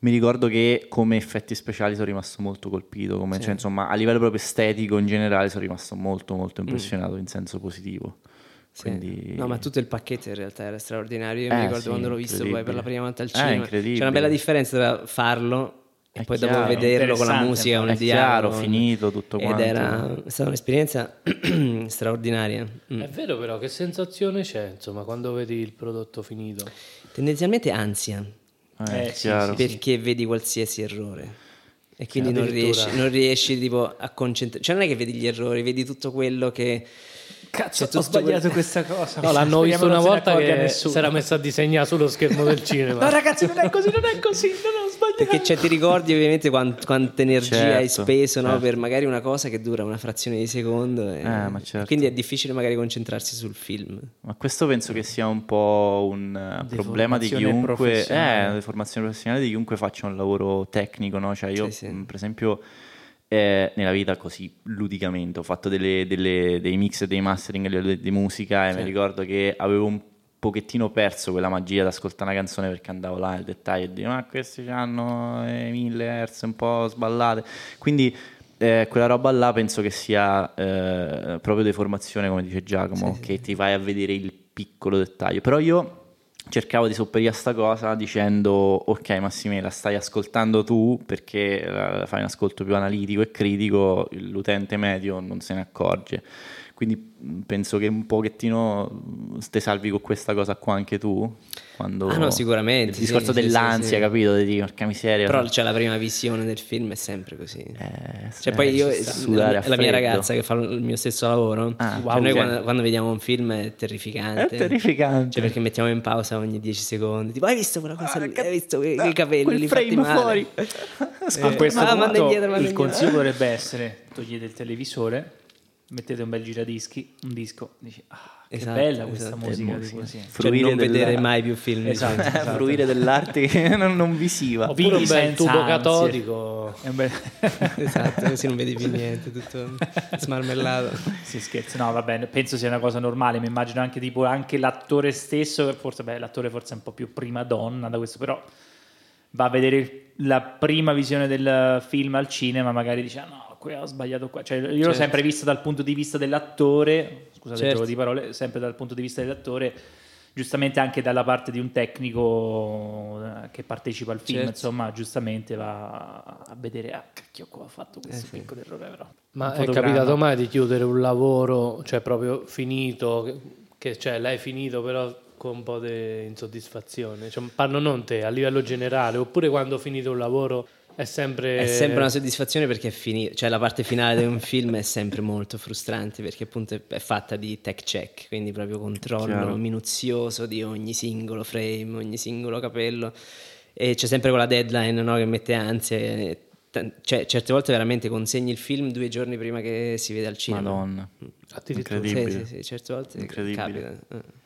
mi ricordo che come effetti speciali sono rimasto molto colpito, come, Sì. cioè, insomma, a livello proprio estetico in generale sono rimasto molto molto impressionato in senso positivo. Sì. Quindi... No, ma tutto il pacchetto in realtà era straordinario. Io Eh, mi ricordo sì, quando l'ho visto poi per la prima volta al Eh, cinema. incredibile. C'è una bella differenza tra farlo e È poi chiaro. dopo vederlo con la musica, con è il chiaro, dialogo. finito tutto Ed quanto. era è stata un'esperienza straordinaria. Mm. È vero però, che sensazione c'è, insomma, quando vedi il prodotto finito? Tendenzialmente ansia, Eh, Eh, sì, perché vedi qualsiasi errore. E quindi non riesci, non riesci tipo a concentrarti. Cioè non è che vedi gli errori, vedi tutto quello che... Cazzo, ho sbagliato quel- questa cosa. No, l'hanno visto una volta che nessuno. si era messo a disegnare sullo schermo del cinema. No, ragazzi, non è così, non è così, non. Perché cioè, ti ricordi ovviamente quant- quanta energia Certo, hai speso no, certo. per magari una cosa che dura una frazione di secondo. e- ma certo. Quindi è difficile magari concentrarsi sul film. Ma questo penso che sia un po' un eh, problema di chiunque, eh, professionale. una deformazione professionale di chiunque faccia un lavoro tecnico, no? Cioè io, Sì, sì. per esempio, eh, nella vita così ludicamente ho fatto delle- delle- dei mix e dei mastering di, di musica e mi ricordo che avevo un pochettino perso quella magia di ascoltare una canzone perché andavo là nel dettaglio e dicevo ma questi hanno eh, mille hertz un po' sballate. Quindi eh, quella roba là penso che sia eh, proprio deformazione come dice Giacomo che ti vai a vedere il piccolo dettaglio. Però io cercavo di sopperire a sta cosa dicendo ok Massimela stai ascoltando tu perché fai un ascolto più analitico e critico l'utente medio non se ne accorge quindi mh, penso che un pochettino mh, te salvi con questa cosa qua anche tu? Quando... Ah, no, sicuramente, Il discorso sì, dell'ansia, sì, sì. capito? Di dire, porca miseria. Però c'è la prima visione del film è sempre così. Eh, Cioè, eh, poi io, a la, la mia ragazza che fa il mio stesso lavoro, Ah, cioè wow, noi ok. quando, quando vediamo un film è terrificante. È terrificante. Cioè, perché mettiamo in pausa ogni 10 secondi. Tipo, hai visto quella cosa Ah, lì? Hai visto quei, ah, quei capelli quel frame male? fuori. A questo Ah, punto indietro, il indietro. consiglio dovrebbe essere togliete il televisore, mettete un bel giradischi, un disco, dici ah, che Esatto, bella questa esatto. musica, tipo, sì. sì. Cioè, Fruire non della- vedere mai più film. Esatto. diciamo. esatto. fruire dell'arte che non, non visiva. Oppure un bel tubo catodico. Bel- esatto, così non vedi più niente, tutto smarmellato. si scherza, no va bene, penso sia una cosa normale, mi immagino anche tipo anche l'attore stesso, forse beh, l'attore forse è un po' più prima donna da questo, però va a vedere la prima visione del film al cinema, magari dice ah, no, ho sbagliato qua, cioè, io l'ho Certo. sempre visto dal punto di vista dell'attore, scusate il Certo. gioco di parole, sempre dal punto di vista dell'attore, giustamente anche dalla parte di un tecnico eh, che partecipa al film, Certo. insomma, giustamente va a vedere, ah, cacchio, qua ho fatto questo Eh sì. piccolo errore, però. Ma è capitato mai di chiudere un lavoro, cioè proprio finito, che, cioè l'hai finito però con un po' di insoddisfazione? Cioè, parlo non te, a livello generale, oppure quando finite un lavoro è sempre... È sempre una soddisfazione perché è finito, cioè la parte finale di un film è sempre molto frustrante perché appunto è- fatta di tech check, quindi proprio controllo Chiaro. minuzioso di ogni singolo frame, ogni singolo capello e c'è sempre quella deadline no, che mette ansia. t- Cioè, certe volte veramente consegni il film due giorni prima che si vede al cinema. Madonna. Addirittura. Incredibile. Sì, sì, sì, certe volte Incredibile. capita.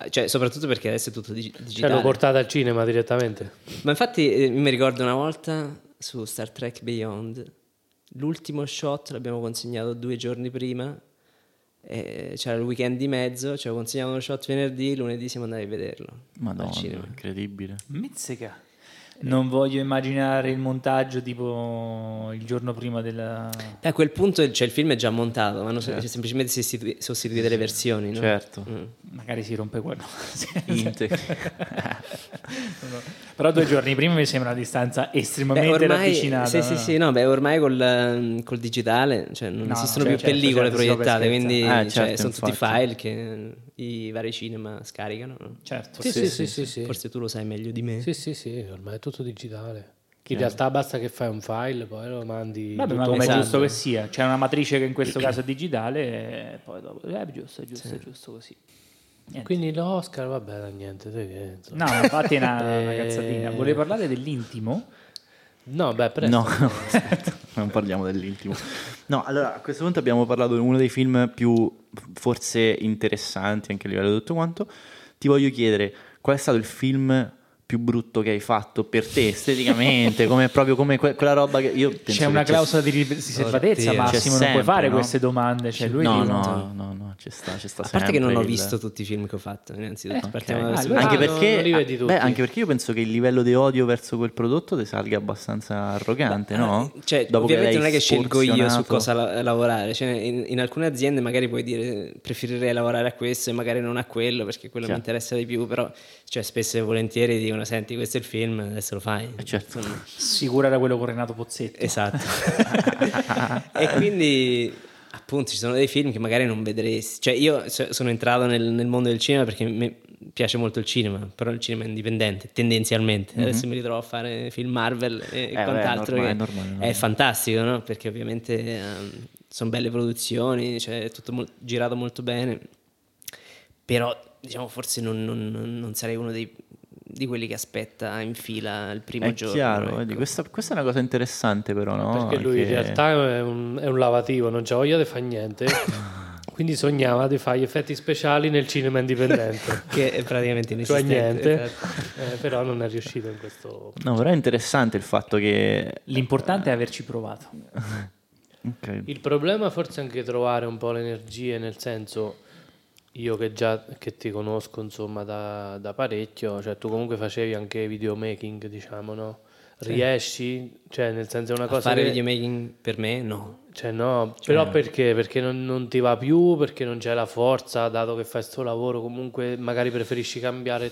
Eh. Cioè, soprattutto perché adesso è tutto dig- Cioè digitale. lo portate al cinema direttamente? Ma infatti eh, mi ricordo una volta su Star Trek Beyond, l'ultimo shot l'abbiamo consegnato due giorni prima, e c'era il weekend di mezzo, ci avevo consegnato uno shot venerdì, lunedì siamo andati a vederlo Madonna, al cinema. incredibile. Mizzica. Non voglio immaginare il montaggio tipo il giorno prima della... E a quel punto cioè, il film è già montato, ma hanno se- semplicemente sostitu- sostituite le versioni. No? Certo. Mm. Magari si rompe. Inte- Però due giorni prima mi sembra una distanza Beh, estremamente ormai, ravvicinata. sì, sì, no? sì, no, beh, ormai col, ehm, col digitale cioè, non No, esistono cioè, più certo, pellicole certo, si va per proiettate, quindi Eh, cioè, certo, sono tutti file che i vari cinema scaricano. no? Certo. Sì, sì, sì, sì, sì. Forse tu lo sai meglio di me. Sì, sì, sì, ormai è tutto digitale. In realtà basta che fai un file, poi lo mandi Vabbè, tutto ma come è giusto che sia. C'è una matrice che in questo caso è digitale e poi dopo... Eh, giusto, è giusto, è giusto così. Niente. Quindi l'Oscar, vabbè, da niente. te che. No, infatti è una, una Eh, cazzatina. Volevi parlare dell'intimo? No, beh, presto. No, non parliamo dell'intimo. No, allora a questo punto abbiamo parlato di uno dei film più forse interessanti anche a livello di tutto quanto. Ti voglio chiedere qual è stato il film più brutto che hai fatto per te esteticamente, come proprio come que- quella roba che io penso C'è una che clausola di riservatezza. Massimo, C'è non puoi fare sempre, no? queste domande. Cioè, lui No, dice- no, no, no, ci sta, ci sta A parte che non ho sempre il- visto tutti i film che ho fatto, innanzitutto. Eh, Partiamo ok. da questo Ah, Anche Ah, perché, beh, anche perché io penso che il livello di odio verso quel prodotto ti salga abbastanza arrogante, no? Cioè, Dopo ovviamente non è che scelgo io su cosa la- lavorare. Cioè, in, in alcune aziende magari puoi dire preferirei lavorare a questo e magari non a quello perché quello Chiaro. mi interessa di più, però cioè, spesso e volentieri dicono senti questo è il film, adesso lo fai. Eh, certo. Sicuro era quello con Renato Pozzetto. esatto. e quindi appunto ci sono dei film che magari non vedresti. Cioè io so- sono entrato nel, nel mondo del cinema perché mi piace molto il cinema, però il cinema è indipendente tendenzialmente. Adesso mi ritrovo a fare film Marvel e. Eh, quant'altro. beh, è normale, è normale, è normale. È fantastico, no? Perché ovviamente sono belle produzioni, cioè è tutto mol- girato molto bene. Però diciamo forse non, non- non- non sarei uno dei- di quelli che aspetta in fila il primo È giorno. chiaro, ecco. questa, questa è una cosa interessante però, no? Perché lui in realtà è un, è un lavativo, non c'ha voglia di fare niente. Quindi sognava di fare gli effetti speciali nel cinema indipendente. che è praticamente cioè inesistente. niente, esatto. Eh, però non è riuscito in questo. No, però è interessante il fatto che... L'importante è averci provato. Ok. Il problema forse è anche trovare un po' le energie, nel senso, io che già che ti conosco insomma da, da parecchio, cioè tu comunque facevi anche videomaking, diciamo, no? Riesci, cioè nel senso è una A cosa fare che... videomaking per me no. Cioè no, però perché? Perché non, non ti va più, perché non c'è la forza, dato che fai sto lavoro, comunque magari preferisci cambiare,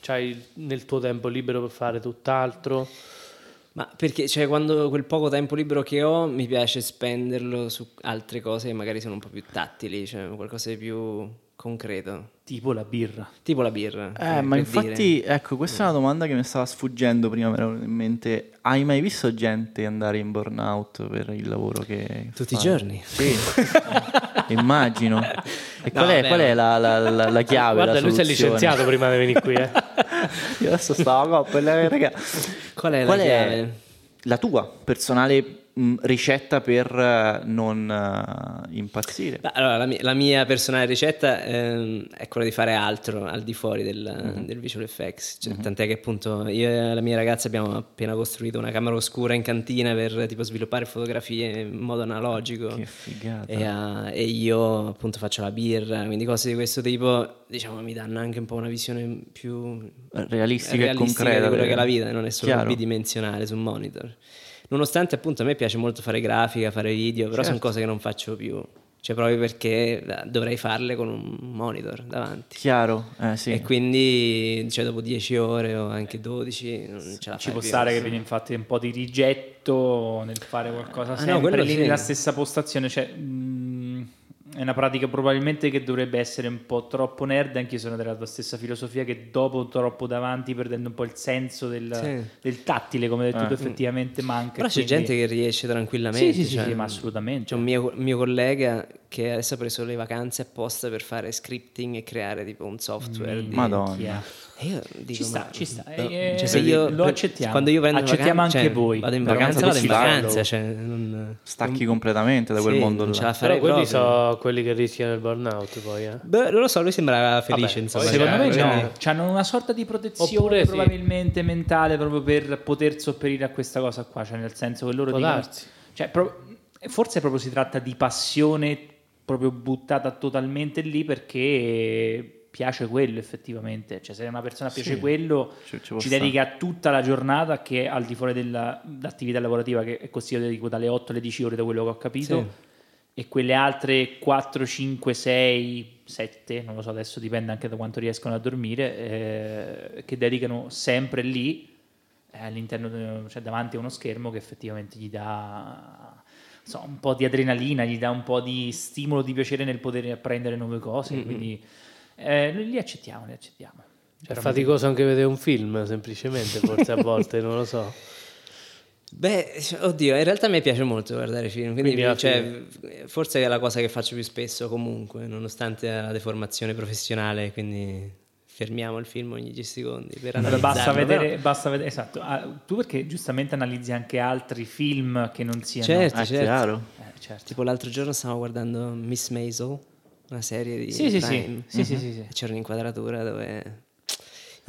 c'hai nel tuo tempo libero per fare tutt'altro. Ma perché cioè, quando quel poco tempo libero che ho mi piace spenderlo su altre cose che magari sono un po' più tattili, cioè qualcosa di più concreto. Tipo la birra. Tipo la birra. Eh, ma infatti, dire. ecco, questa è una domanda che mi stava sfuggendo prima, mi era in mente. Hai mai visto gente andare in burnout per il lavoro che Tutti i fai? giorni. Sì, immagino. E qual, No, è, vabbè, qual è la, la- la- la chiave? Guarda, la lui si è licenziato prima di venire qui, eh. Io adesso stavo a quella raga. Qual è Qual la è chiave? la tua personale ricetta per eh, non eh, impazzire? Beh, Allora, la mia, la mia personale ricetta ehm, è quella di fare altro al di fuori del, Mhm. del visual effects. Cioè, Tant'è che appunto io e la mia ragazza abbiamo appena costruito una camera oscura in cantina per tipo sviluppare fotografie in modo analogico. Che figata. E, ah, e io appunto faccio la birra, quindi cose di questo tipo, diciamo, mi danno anche un po' una visione più Realistica, e realistica concreta. di quello che è la vita, non è solo Chiaro. bidimensionale su un monitor. Nonostante appunto a me piace molto fare grafica, fare video, però sono Certo. cose che non faccio più. Cioè proprio perché eh, dovrei farle con un monitor davanti. Chiaro, eh sì. E quindi cioè, dopo 10 ore o anche 12 non ce la Ci può più. stare che viene infatti un po' di rigetto nel fare qualcosa Ah, no, sempre quello lì sì. nella stessa postazione. Cioè, mh, è una pratica probabilmente che dovrebbe essere un po' troppo nerd. Anche io sono della tua stessa filosofia che dopo troppo davanti, perdendo un po' il senso del, Sì. del tattile, come hai detto Eh. tu, effettivamente manca. Però c'è quindi- gente che riesce tranquillamente. Sì, sì, sì, cioè, sì, ma assolutamente. C'è un mio, mio collega che adesso ha preso le vacanze apposta per fare scripting e creare tipo un software. di- Madonna. E io dico, Ci sta, ma- ci sta. no, Eh, cioè, se io lo accettiamo. Quando io prendo Accettiamo vacanza, anche cioè, voi. Vado in Vacanza vado in vacanza. Cioè, non, Stacchi completamente da quel sì, mondo non là. ce Però quelli sono quelli che rischiano il burnout poi, eh. Beh, non lo so, lui sembrava felice, Vabbè, insomma. Secondo me no, hanno una sorta di protezione Oppure sì. probabilmente mentale proprio per poter sopperire a questa cosa qua, cioè nel senso che loro dicono, cioè, pro- forse proprio si tratta di passione proprio buttata totalmente lì perché piace quello effettivamente, cioè se una persona piace quello Ci- ci ci dedica tutta la giornata che al di fuori dell'attività lavorativa che è così io dedico dalle 8 alle 10 ore da quello che ho capito. E quelle altre 4, 5, 6, 7, non lo so adesso dipende anche da quanto riescono a dormire, eh, che dedicano sempre lì eh, all'interno, cioè davanti a uno schermo che effettivamente gli dà so, un po' di adrenalina, gli dà un po' di stimolo, di piacere nel poter apprendere nuove cose, quindi eh, li accettiamo, li accettiamo. È faticoso anche vedere un film, semplicemente, forse a volte, non lo so. Beh, oddio, in realtà a me piace molto guardare film, quindi, Quindi cioè, forse è la cosa che faccio più spesso comunque, nonostante la deformazione professionale, quindi fermiamo il film ogni 10 secondi per Allora, basta analizzarlo, vedere, però- basta vedere, esatto. Ah, tu perché giustamente analizzi anche altri film che non siano... Certo, Ah, certo. chiaro. Eh, certo. Tipo l'altro giorno stavo guardando Miss Maisel, una serie di Sì, sì, sì. Prime. Sì, sì, sì, sì. E c'era un'inquadratura dove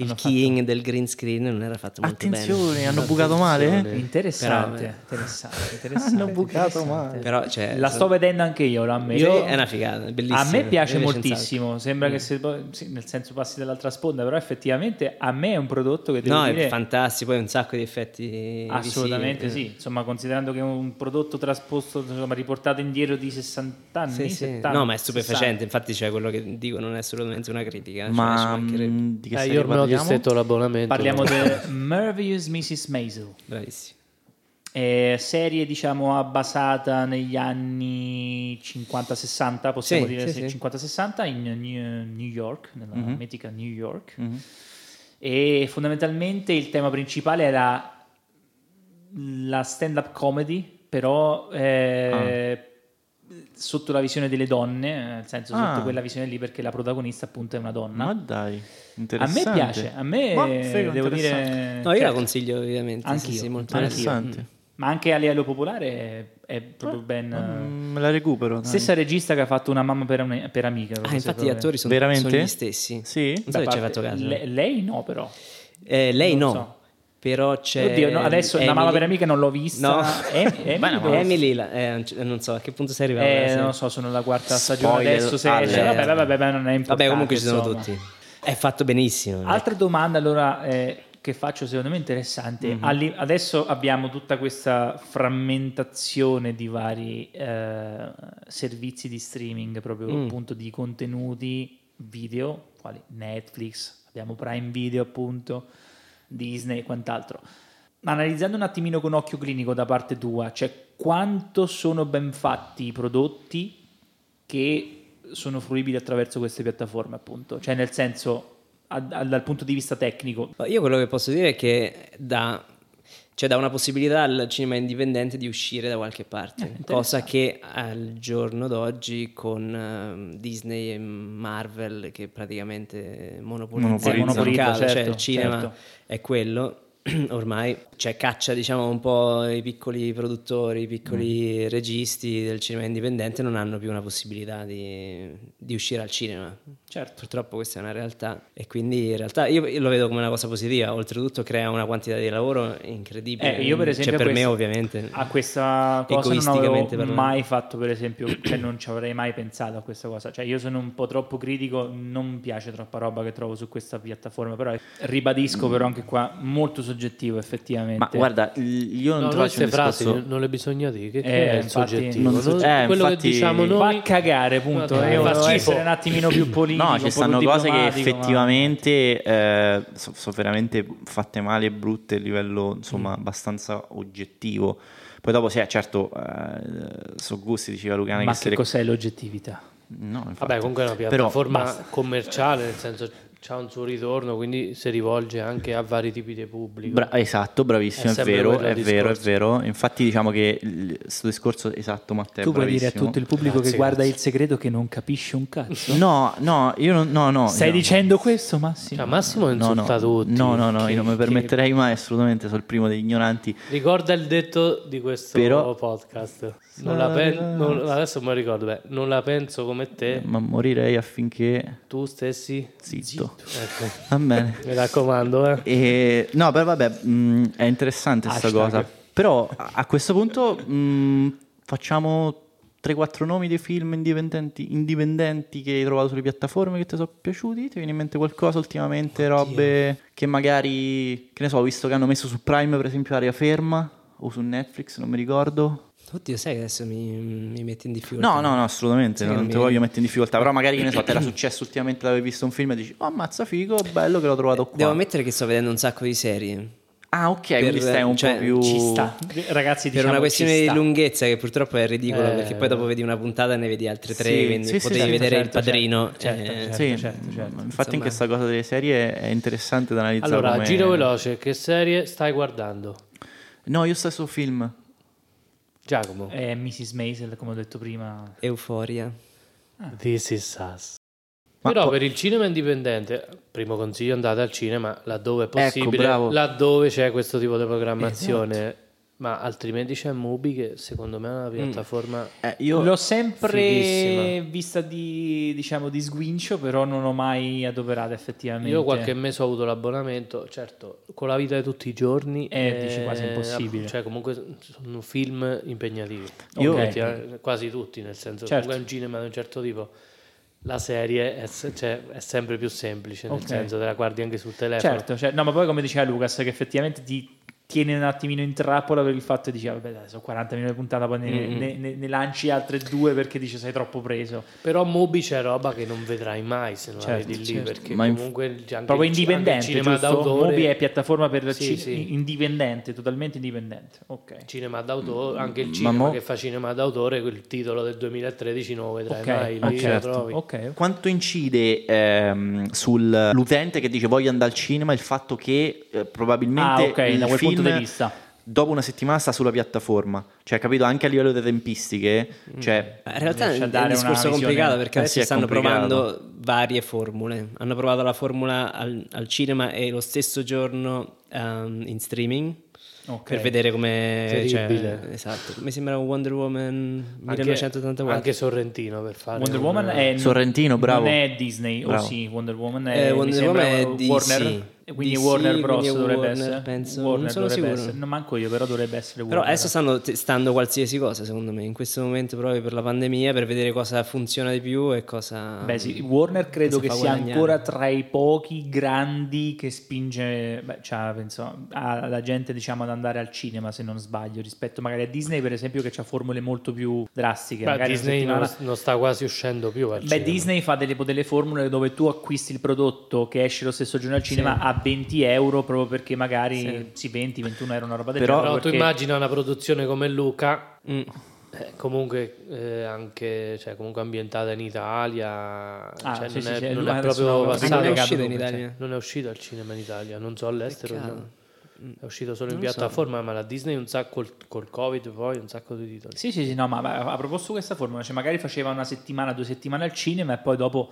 il Hanno keying del green screen non era fatto molto Attenzione, bene. hanno bucato male? Interessante, Però, interessante, interessante. Hanno bucato male. Però, cioè, La sto vedendo anche io, lo ammetto. Io- è una figata, è bellissima. A me piace moltissimo, sembra che se, poi- sì, nel senso passi dall'altra sponda, però effettivamente a me è un prodotto che devo No, dire è fantastico, poi un sacco di effetti assolutamente visivi. sì, insomma considerando che è un prodotto trasposto, insomma, riportato indietro di 60 anni, Sì, sì. 70, No, ma è stupefacente, 60. infatti cioè, quello che dico non è assolutamente una critica. cioè, ci Ma mh, di che Eh, io parliamo? Distetto l'abbonamento. Parliamo di Marvelous Mrs. Maisel. Bravissimo. Eh, serie diciamo basata negli anni 50-60 possiamo Sì, dire sì, sì, sì. 50-60 in New York nella Mhm. mitica New York Mhm. e fondamentalmente il tema principale era la stand up comedy però eh, sotto la visione delle donne nel senso Ah. sotto quella visione lì perché la protagonista appunto è una donna Ma dai, a me interessante. piace a me Ma figo, devo interessante. dire No, io la consiglio ovviamente. sì, Anch'io, sì, molto anch'io. Interessante. ma anche a livello popolare è, è proprio ben Mm, Me la recupero. dai. Stessa regista che ha fatto una mamma per, un- per amica. Ah, proprio, infatti gli attori sono, Veramente? sono gli stessi. Sì? Non so ci parte- fatto caso. le- lei no, però. Eh, lei non no, so. Però c'è... Oddio, no, adesso Emily- mamma per amica non l'ho vista. No. Em- Emily, dove- Emily, la- eh, non so a che punto sei arrivato. Eh, la non lo so, sono alla quarta stagione Spoiler adesso. Se alert. esce, vabbè, vabbè, vabbè, non è importante. Vabbè, comunque ci sono insomma. tutti. È fatto benissimo. Altra domanda allora eh, che faccio secondo me interessante. Mhm. Alli- adesso abbiamo tutta questa frammentazione di vari eh, servizi di streaming, proprio Mm. appunto di contenuti video, quali Netflix, abbiamo Prime Video appunto, Disney e quant'altro. analizzando un attimino con occhio clinico da parte tua, cioè quanto sono ben fatti i prodotti che sono fruibili attraverso queste piattaforme, appunto, cioè nel senso a- a- dal punto di vista tecnico. Io quello che posso dire è che dà, cioè dà una possibilità al cinema indipendente di uscire da qualche parte, Eh, cosa che al giorno d'oggi con ehm, Disney e Marvel che praticamente monopolizzano Monopolizza. il mercato, cioè certo, il cinema certo. è quello. Ormai cioè, caccia diciamo un po' i piccoli produttori, i Mm. piccoli registi del cinema indipendente non hanno più una possibilità di, di uscire al cinema. Certo. Purtroppo questa è una realtà e quindi in realtà io, io lo vedo come una cosa positiva, oltretutto crea una quantità di lavoro incredibile. Eh, io per esempio cioè, per me questo- ovviamente. A questa cosa non avevo parlando. mai fatto, per esempio, cioè non ci avrei mai pensato a questa cosa. Cioè io sono un po' troppo critico, non mi piace troppa roba che trovo su questa piattaforma, però ribadisco però anche qua molto soggettivo effettivamente. Ma guarda, io non No, un queste frasi discorso... non le bisogna dire. Che, che Eh, è il infatti- soggettivo? non so- eh, quello infatti- che diciamo Va a noi. cagare, punto. Io fa devo schifo. essere un attimino più politico. No, ci stanno cose che diplomatico, ma- effettivamente eh, so- sono veramente fatte male e brutte a livello insomma Mm. abbastanza oggettivo. Poi dopo sì, eh, certo, eh, sono gusti, diceva Lucani. Ma che se che le- cos'è l'oggettività? No, infatti. Vabbè, comunque è una Però piattaforma basta. commerciale, nel senso c'ha un suo ritorno, quindi si rivolge anche a vari tipi di pubblico. Bra- esatto, bravissimo, È è, vero, è il vero, è discorso. vero. Infatti diciamo che questo discorso esatto, Matteo, tu puoi dire a tutto il pubblico Grazie, che guarda grazie. il segreto che non capisce un cazzo? No, no, io non, no, no. Stai no. dicendo questo, Massimo? Cioè, Massimo No, insulta no, tutti. no, no, no, Che- io non mi che- permetterei mai assolutamente, sono il primo degli ignoranti. Ricorda il detto di questo Però- podcast. Non la pen- non- adesso mi ricordo, beh, non la penso come te, Ma morirei affinché... tu stessi. Zitto. Ecco, Va bene. mi raccomando, eh. E, no, però vabbè, mh, è interessante questa cosa. Però a questo punto mh, facciamo 3-4 nomi dei film indipendenti, indipendenti che hai trovato sulle piattaforme che ti sono piaciuti. Ti viene in mente qualcosa ultimamente? Robe che magari, che ne so, visto che hanno messo su Prime per esempio Aria Ferma o su Netflix, non mi ricordo. Oddio, sai che adesso mi, mi metti in difficoltà. No, no, no, assolutamente, Sì, non mi- voglio mettere in difficoltà, però magari che ne so, ti era successo ultimamente aver visto un film e dici "Oh, ammazza figo, bello che l'ho trovato qua". Devo ammettere che sto vedendo un sacco di serie. Ah, ok, quindi Per- stai un cioè, po' più Ci sta. Ragazzi, Per diciamo, una questione ci di lunghezza che purtroppo è ridicola Eh. perché poi dopo vedi una puntata e ne vedi altre tre, Sì, quindi sì, sì, potevi certo, vedere certo, il padrino. certo, eh, certo. Sì, certo, certo. infatti Insomma. in questa cosa delle serie è interessante da analizzare. Allora, come- giro veloce, che serie stai guardando? No, io stesso film. Giacomo. È Mrs. Maisel, come ho detto prima. Euforia. This is us. Ma Però po- per il cinema indipendente, primo consiglio andate al cinema laddove è possibile, bravo. laddove c'è questo tipo di programmazione, ma altrimenti c'è Mubi che secondo me è una piattaforma Eh, io L'ho sempre Fighissima. vista di, diciamo, di sguincio, però non ho mai adoperata effettivamente. Io qualche mese ho avuto l'abbonamento, certo, con la vita di tutti i giorni Eh, dici quasi impossibile. Cioè, comunque sono film impegnativi. Io- Tutti, eh, quasi tutti, nel senso Certo. comunque è un cinema di un certo tipo. La serie è, cioè, è sempre più semplice, nel Ok. senso te la guardi anche sul telefono. Certo, cioè- no, ma poi come diceva Lucas, che effettivamente ti tiene un attimino in trappola per il fatto di dire, vabbè, dai, sono 40 minuti di puntata, poi ne, Mm-hmm. ne- ne- ne lanci altre due perché dice sei troppo preso. Però Mubi c'è roba che non vedrai mai se non la Certo, vedi lì, certo. perché Ma comunque anche Proprio il- indipendente, anche il cinema giusto? d'autore, Mubi è piattaforma per Sì, ci- sì. indipendente, totalmente indipendente. Ok. cinema d'autore, anche il Ma cinema mo- che fa cinema d'autore, quel titolo del 2013 non lo vedrai Ok, mai, lì ok, lo certo. trovi. Ok. quanto incide ehm, sull'utente che dice voglio andare al cinema il fatto che eh, probabilmente Ah, il film punto di vista. dopo una settimana sta sulla piattaforma. Cioè, capito anche a livello di tempistiche, cioè In realtà è un discorso complicato perché Eh adesso sì, stanno complicato. provando varie formule. Hanno provato la formula al, al cinema e lo stesso giorno ehm, in streaming Ok. per vedere come... Cioè, esatto, mi sembra un Wonder Woman Anche- 1984. Anche Sorrentino per fare Wonder un- Woman è Sorrentino, bravo. Non è Disney, o sì, Wonder Woman è, Eh, Wonder Woman è Warner, DC. E quindi DC, Warner Bros quindi dovrebbe Warner, essere. penso, Warner non sono sicuro. essere. Non manco io, però dovrebbe essere Però Warner. adesso stanno testando qualsiasi cosa, secondo me, in questo momento proprio per la pandemia, per vedere cosa funziona di più e cosa... Beh, sì, Warner credo che sia guadagnare. ancora tra i pochi grandi che spinge beh, cioè, penso, a- la gente diciamo, ad andare al cinema, se non sbaglio, rispetto magari a Disney, per esempio, che ha formule molto più drastiche. Beh, Disney non, non sta quasi uscendo più al Beh, cinema. Disney fa delle, delle formule dove tu acquisti il prodotto che esce lo stesso giorno al cinema, Sì. A 20 euro proprio perché magari Sì. sì, 20, 21 euro una roba del Però- genere. Però tu perché- immagina una produzione come Luca, Mm. eh, comunque eh, anche cioè, comunque ambientata in Italia, cioè, sì, non, sì, è, sì, non è proprio passato. non è uscito in Italia? Non è uscito al cinema in Italia, non so all'estero. No. È uscito solo in Non lo so. piattaforma, ma la Disney un sacco col, col Covid poi un sacco di titoli. Sì, sì, sì, no, ma a a proposito di questa formula, cioè magari faceva una settimana, due settimane al cinema e poi dopo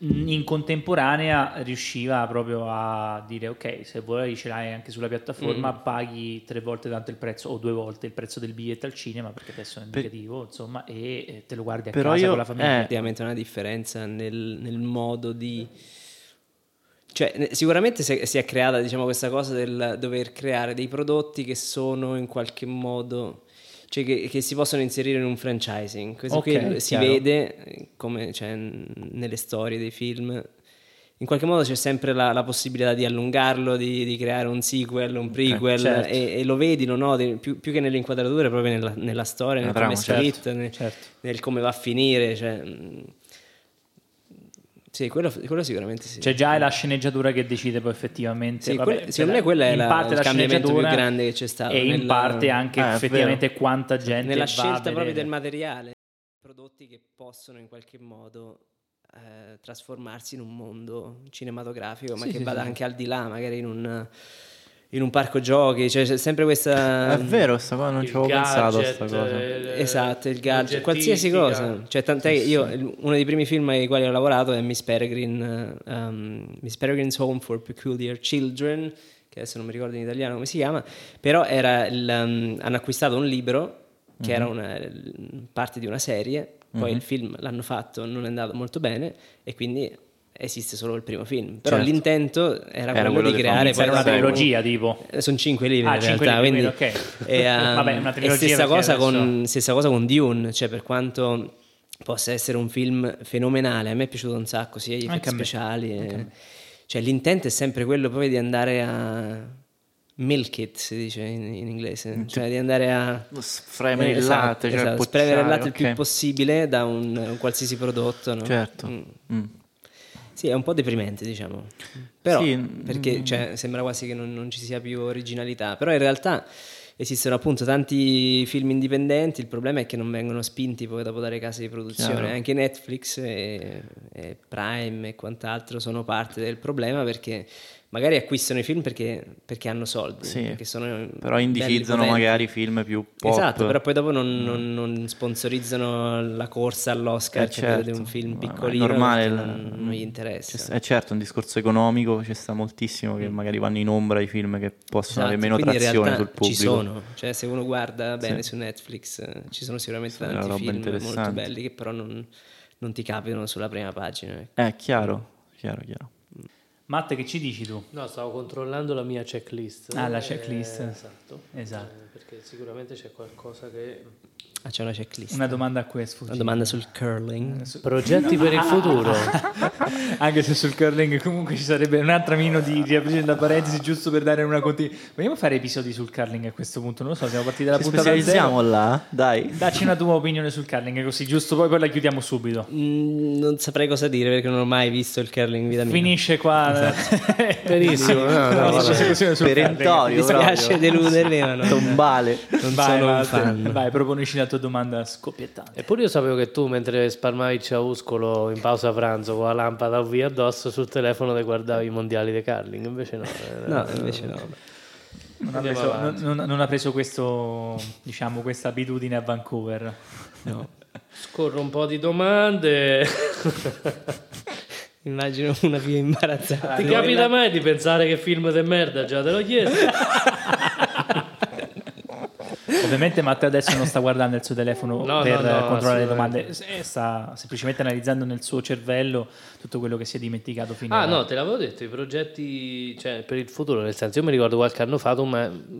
in contemporanea riusciva proprio a dire ok, se vuoi ce l'hai anche sulla piattaforma, Mm. paghi tre volte tanto il prezzo o due volte il prezzo del biglietto al cinema perché adesso è Per- indicativo, insomma, e te lo guardi a Però casa io- con la famiglia. eh, effettivamente una differenza nel, nel modo di... Cioè, sicuramente si è creata diciamo, questa cosa del dover creare dei prodotti che sono in qualche modo... Cioè che, che si possono inserire in un franchising. Questo Ok, qui si chiaro. vede eh, come cioè, nelle storie dei film. In qualche modo c'è sempre la, la possibilità di allungarlo, di, di creare un sequel, un prequel, certo. e, e lo vedi, lo noti, più, più che nelle inquadrature, proprio nella, nella storia, nel come è certo. scritta, nel- Certo. nel come va a finire. Cioè, mh, sì, quello, quello sicuramente sì. C'è già la sceneggiatura che decide poi effettivamente. Sì, vabbè, quella- secondo me quella è in la- parte il la cambiamento più grande che c'è stato E in nella- parte anche è effettivamente quanta gente nella va a scelta proprio del materiale, prodotti che possono in qualche modo eh, trasformarsi in un mondo cinematografico, ma Sì, che sì, vada sì. anche al di là, magari in un, in un parco giochi, cioè c'è sempre questa... È vero, sta cosa non ci avevo pensato. Sta cosa. eh, Esatto, il gadget, qualsiasi cosa. Cioè, tant'è che io, uno dei primi film ai quali ho lavorato è Miss Peregrine, um, Miss Peregrine's Home for Peculiar Children, che adesso non mi ricordo in italiano come si chiama, però era il, um, hanno acquistato un libro che era una, l- parte di una serie, poi il film l'hanno fatto, non è andato molto bene e quindi esiste solo il primo film. Però Certo. l'intento era, Era quello, quello di creare poi una trilogia tipo. eh, Sono cinque libri Ah, in cinque realtà, libri, quindi ok. e, ehm, Vabbè, una e trilogia stessa cosa, adesso- con, stessa cosa con Dune, cioè per quanto possa essere un film fenomenale, a me è piaciuto un sacco, sia gli Anche effetti speciali, e- cioè l'intento è sempre quello proprio di andare a milk it, si dice in, in inglese, cioè di andare a Spremere eh, il esatto, latte, cioè esatto, spremere il latte il più possibile da un, un qualsiasi prodotto, no? Certo. Mm. Mm. Sì, è un po' deprimente, diciamo. Però, Sì, perché mm. cioè, sembra quasi che non, non ci sia più originalità. Però in realtà esistono appunto tanti film indipendenti, il problema è che non vengono spinti poi dopo dalle case di produzione. Chiaro. Anche Netflix e, e Prime e quant'altro sono parte del problema perché magari acquistano i film perché, perché hanno soldi, Sì, perché sono Però indicizzano magari film più pop. Esatto, però poi dopo non, non- non sponsorizzano la corsa all'Oscar Eh, cioè, di certo. un film Ma- ma è piccolino normale, non, non gli interessa. È certo, un discorso economico, ci sta moltissimo che magari vanno in ombra i film che possono avere meno Mm. Esatto, quindi in trazione sul pubblico. Ci sono, cioè se uno guarda bene Sì. su Netflix eh, ci sono sicuramente Sì, tanti film molto belli che però non, non ti capitano sulla prima pagina. ecco. Eh, chiaro, chiaro, chiaro. Matte, che ci dici tu? No, stavo controllando la mia checklist. Ah, la Eh, checklist. esatto. Esatto. Eh, perché sicuramente c'è qualcosa che... Ah, c'è una checklist. Una domanda a è Una domanda sul curling. Progetti per il futuro. Anche se sul curling comunque ci sarebbe un altro mino di riaprire da parentesi giusto per dare una continuità. Vogliamo fare episodi sul curling a questo punto? Non lo so, siamo partiti dalla Ci puntata specializziamo zero. là? Dai. Dacci una tua opinione sul curling, così giusto poi, poi la chiudiamo subito. Mm, non saprei cosa dire perché non ho mai visto il curling in vita mia. Finisce qua. Benissimo, no, no, Mi Perentorio, dispiace proprio. deludervi, ma non, Tombale. non Vai, sono un Matte, fan. vai, proponici la tua domanda scoppiettante. Eppure io sapevo che tu mentre spalmavi il ciauscolo in pausa pranzo con la lampada via addosso sul telefono te guardavi i mondiali di curling, invece no. eh, No, invece no. Non ha, preso, non- non- ha preso questo, diciamo, questa abitudine a Vancouver. Scorro un po' di domande. Immagino una più imbarazzata. Ti capita mai di pensare che film di merda già te l'ho chiesto? Ovviamente Matteo adesso non sta guardando il suo telefono No, per no, no, controllare le domande, eh, sta semplicemente analizzando nel suo cervello tutto quello che si è dimenticato finora. Ah no, te l'avevo detto, i progetti cioè, per il futuro, nel senso io mi ricordo qualche anno fa, tu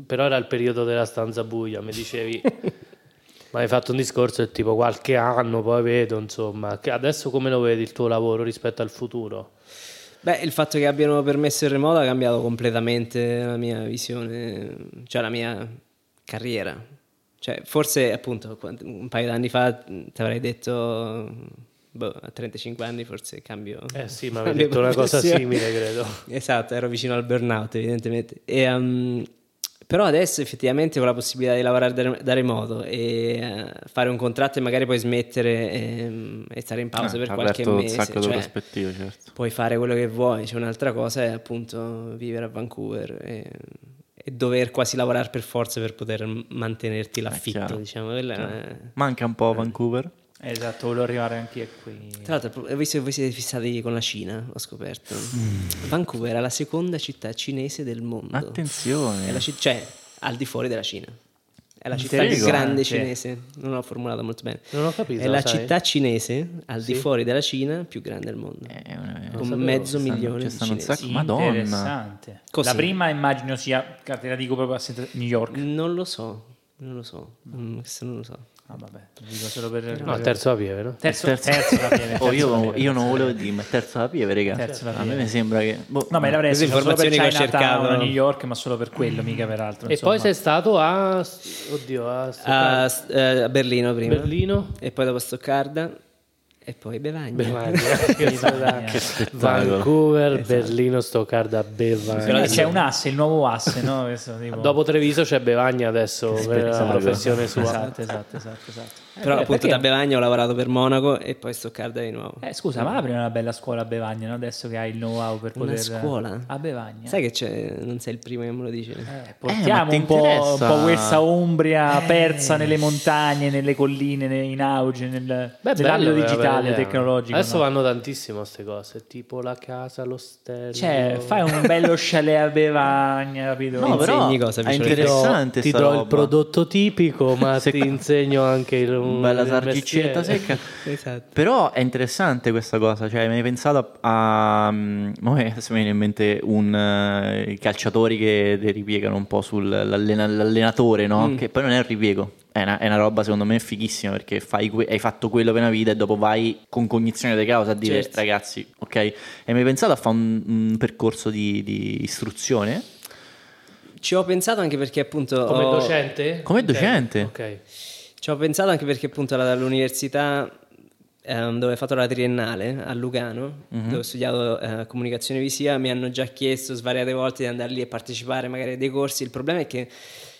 però era il periodo della stanza buia, mi dicevi, ma hai fatto un discorso del tipo qualche anno, poi vedo, insomma, che adesso come lo vedi il tuo lavoro rispetto al futuro? Beh, il fatto che abbiano permesso il remoto ha cambiato completamente la mia visione, cioè la mia carriera. Cioè, forse appunto un paio d'anni fa ti avrei detto boh, a 35 anni forse cambio. Eh sì, ma avevi detto una cosa simile, credo. Esatto, ero vicino al burnout, evidentemente. E, um, però adesso effettivamente ho la possibilità di lavorare da, da remoto e uh, fare un contratto e magari poi smettere e, e stare in pausa Eh, per qualche aperto un mese. sacco di cioè, prospettive, certo. puoi fare quello che vuoi. C'è un'altra cosa è appunto vivere a Vancouver e, e dover quasi lavorare per forza per poter mantenerti l'affitto, chiaro. diciamo. Manca un po' Vancouver. Esatto, volevo arrivare anche a qui. Tra l'altro, che voi siete fissati con la Cina, ho scoperto. Mm. Vancouver è la seconda città cinese del mondo. Attenzione. È la ci- cioè, al di fuori della Cina. È la città più Interessante. grande cinese. Non l'ho formulato molto bene. Non ho capito, È la sai? città cinese al di Sì. fuori della Cina più grande del mondo. È una- con mezzo stanno- milione di stanno un cinesi. sacco- Madonna. Interessante. Così. La prima immagino sia, te la dico proprio a New York. Non lo so, non lo so. Mm, questo non lo so. Ah, vabbè, lo dico solo per... No, terzo a pieve, no? terzo, Terzo- terzo da pieve, Oh, terzo io, da pieve, io non volevo da dire, ma terzo da pieve, raga. Terzo da A me pieve. mi sembra che... boh, No, ma l'avrei Queste solo per Chinatown cercato- a New York, ma solo per quello, mica per altro. E insomma. poi sei stato a... Oddio, a, A, eh, a Berlino prima. Berlino? E poi dopo Stoccarda. E poi Bevagna. Bevagna. spettacolo. Vancouver, Berlino, Stoccarda, Bevagna. Però c'è un asse, il nuovo asse, no? Questo, tipo... Dopo Treviso c'è Bevagna adesso per la professione sua. Esatto, esatto, esatto. esatto. Però Eh, appunto perché- da Bevagna ho lavorato per Monaco e poi Stoccarda di nuovo. Eh, scusa, ma apri una bella scuola a Bevagna, no? Adesso che hai il know-how per Una poter... scuola? A Bevagna. Sai che c'è, non sei il primo che me lo dice. Eh, Eh, portiamo un, po', un po' questa Umbria Eh. persa nelle montagne, nelle colline, ne- in auge, nel, Beh, nell'ambito bello, digitale, eh, tecnologico. Adesso no? vanno tantissimo queste cose, tipo la casa, l'ostello. Cioè, fai un bello chalet a Bevagna, capito? No, però insegni cosa, è Viciolo? Ti do- interessante ti do il prodotto tipico, ma ti insegno anche il un Bella il sargicetta secca. Esatto. Però è interessante questa cosa, cioè mi hai pensato a... a mm, mo adesso mi viene in mente un, eh, i calciatori che ripiegano un po' sull'allenatore, no? Che poi non è un ripiego, è una, è una roba secondo me fighissima perché fai que- hai fatto quello per una vita e dopo vai con cognizione di causa a dire Certo. ragazzi, ok? E mi hai pensato a fare un, un percorso di, di istruzione? Ci ho pensato anche perché appunto... Come ho- docente? Come docente? Ok. Ci ho pensato anche perché appunto all'università ehm, dove ho fatto la triennale a Lugano, dove ho studiato eh, comunicazione visiva, mi hanno già chiesto svariate volte di andare lì e partecipare magari a dei corsi. Il problema è che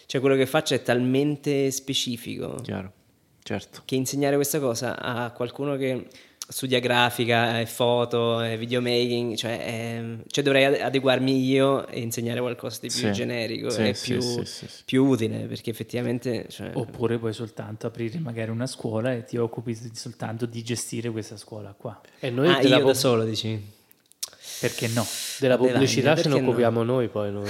cioè, quello che faccio è talmente specifico Chiaro, certo. che insegnare questa cosa a qualcuno che studia grafica e foto e videomaking, cioè, ehm, cioè dovrei ade- adeguarmi io e insegnare qualcosa di più Sì. generico Sì, e sì, più, sì, sì, sì. più utile perché effettivamente... Cioè, Oppure puoi soltanto aprire magari una scuola e ti occupi soltanto di gestire questa scuola qua. E noi ah, io pub- da solo dici? Perché no? della pubblicità ce ne perché no? occupiamo noi poi. Noi.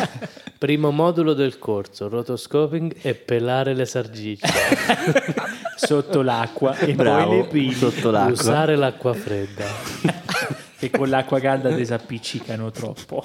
Primo modulo del corso, rotoscoping e pelare le sargicce. Sotto l'acqua e poi Bravo, le pili. sotto l'acqua. Usare l'acqua fredda. che con l'acqua calda disappiccicano troppo.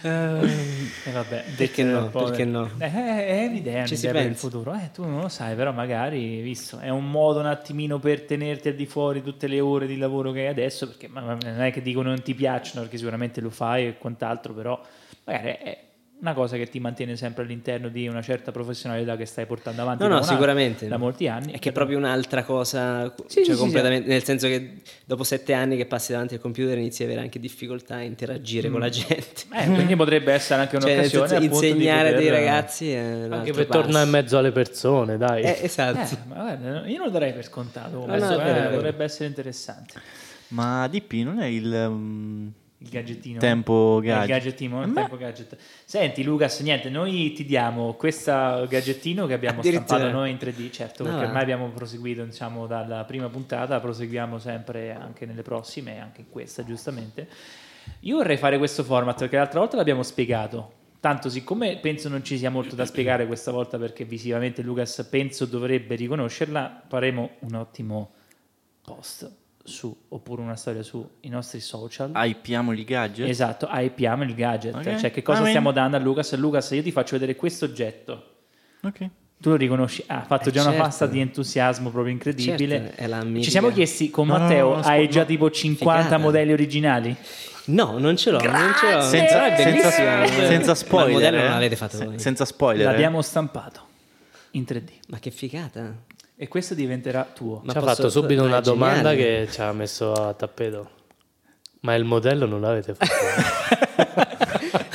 E vabbè, Perché no? Perché del- no? Eh, è un'idea, Ci si per il futuro. Eh, tu non lo sai, però magari, visto, è un modo un attimino per tenerti al di fuori tutte le ore di lavoro che hai adesso, perché ma- ma non è che dicono non ti piacciono, perché sicuramente lo fai e quant'altro, però magari è una cosa che ti mantiene sempre all'interno di una certa professionalità che stai portando avanti No, da no, sicuramente. da molti anni. È che è proprio un'altra cosa, Sì, cioè sì, completamente, nel senso che dopo sette anni che passi davanti al computer inizi a avere anche difficoltà a interagire con la gente. Eh, quindi potrebbe essere anche Cioè, un'occasione senso, appunto, di insegnare poter- dei ragazzi è un Anche per tornare in mezzo alle persone, dai. Eh, esatto. Eh, ma guarda, io non lo darei per scontato. No, questo, no, eh. Potrebbe essere interessante. Ma DP non è il um, Il gadgettino. tempo Il gadget? gadgettino, il Ma- tempo gadget. Senti Lucas, niente, noi ti diamo questo gadgettino che abbiamo stampato noi in 3D, certo, Ah, perché ormai abbiamo proseguito diciamo, dalla prima puntata, proseguiamo sempre anche nelle prossime e anche in questa, giustamente. Io vorrei fare questo format perché l'altra volta l'abbiamo spiegato. Tanto siccome penso non ci sia molto da spiegare questa volta perché visivamente Lucas penso dovrebbe riconoscerla, faremo un ottimo post su oppure una storia sui nostri social. Hypiamo il gadget? Esatto, hypiamo il gadget. Ok. Cioè, che cosa Va bene. stiamo dando a Lucas? Lucas, io ti faccio vedere questo oggetto. Ok. Tu lo riconosci? Ah, ha fatto Eh, già una certo. pasta di entusiasmo proprio incredibile. Certo, è la Ci siamo chiesti con No, Matteo, no, no, hai spo- già tipo 50 Figata. modelli originali? No, non ce l'ho, non ce l'ho. Senza, senza, senza Ma spoiler. il modello eh? non l'avete fatto voi. Senza spoiler. eh? L'abbiamo stampato in 3D. Ma che figata. E questo diventerà tuo. Ma ci ha fatto subito è una domanda geniale. che ci ha messo a tappeto. Ma il modello non l'avete fatto?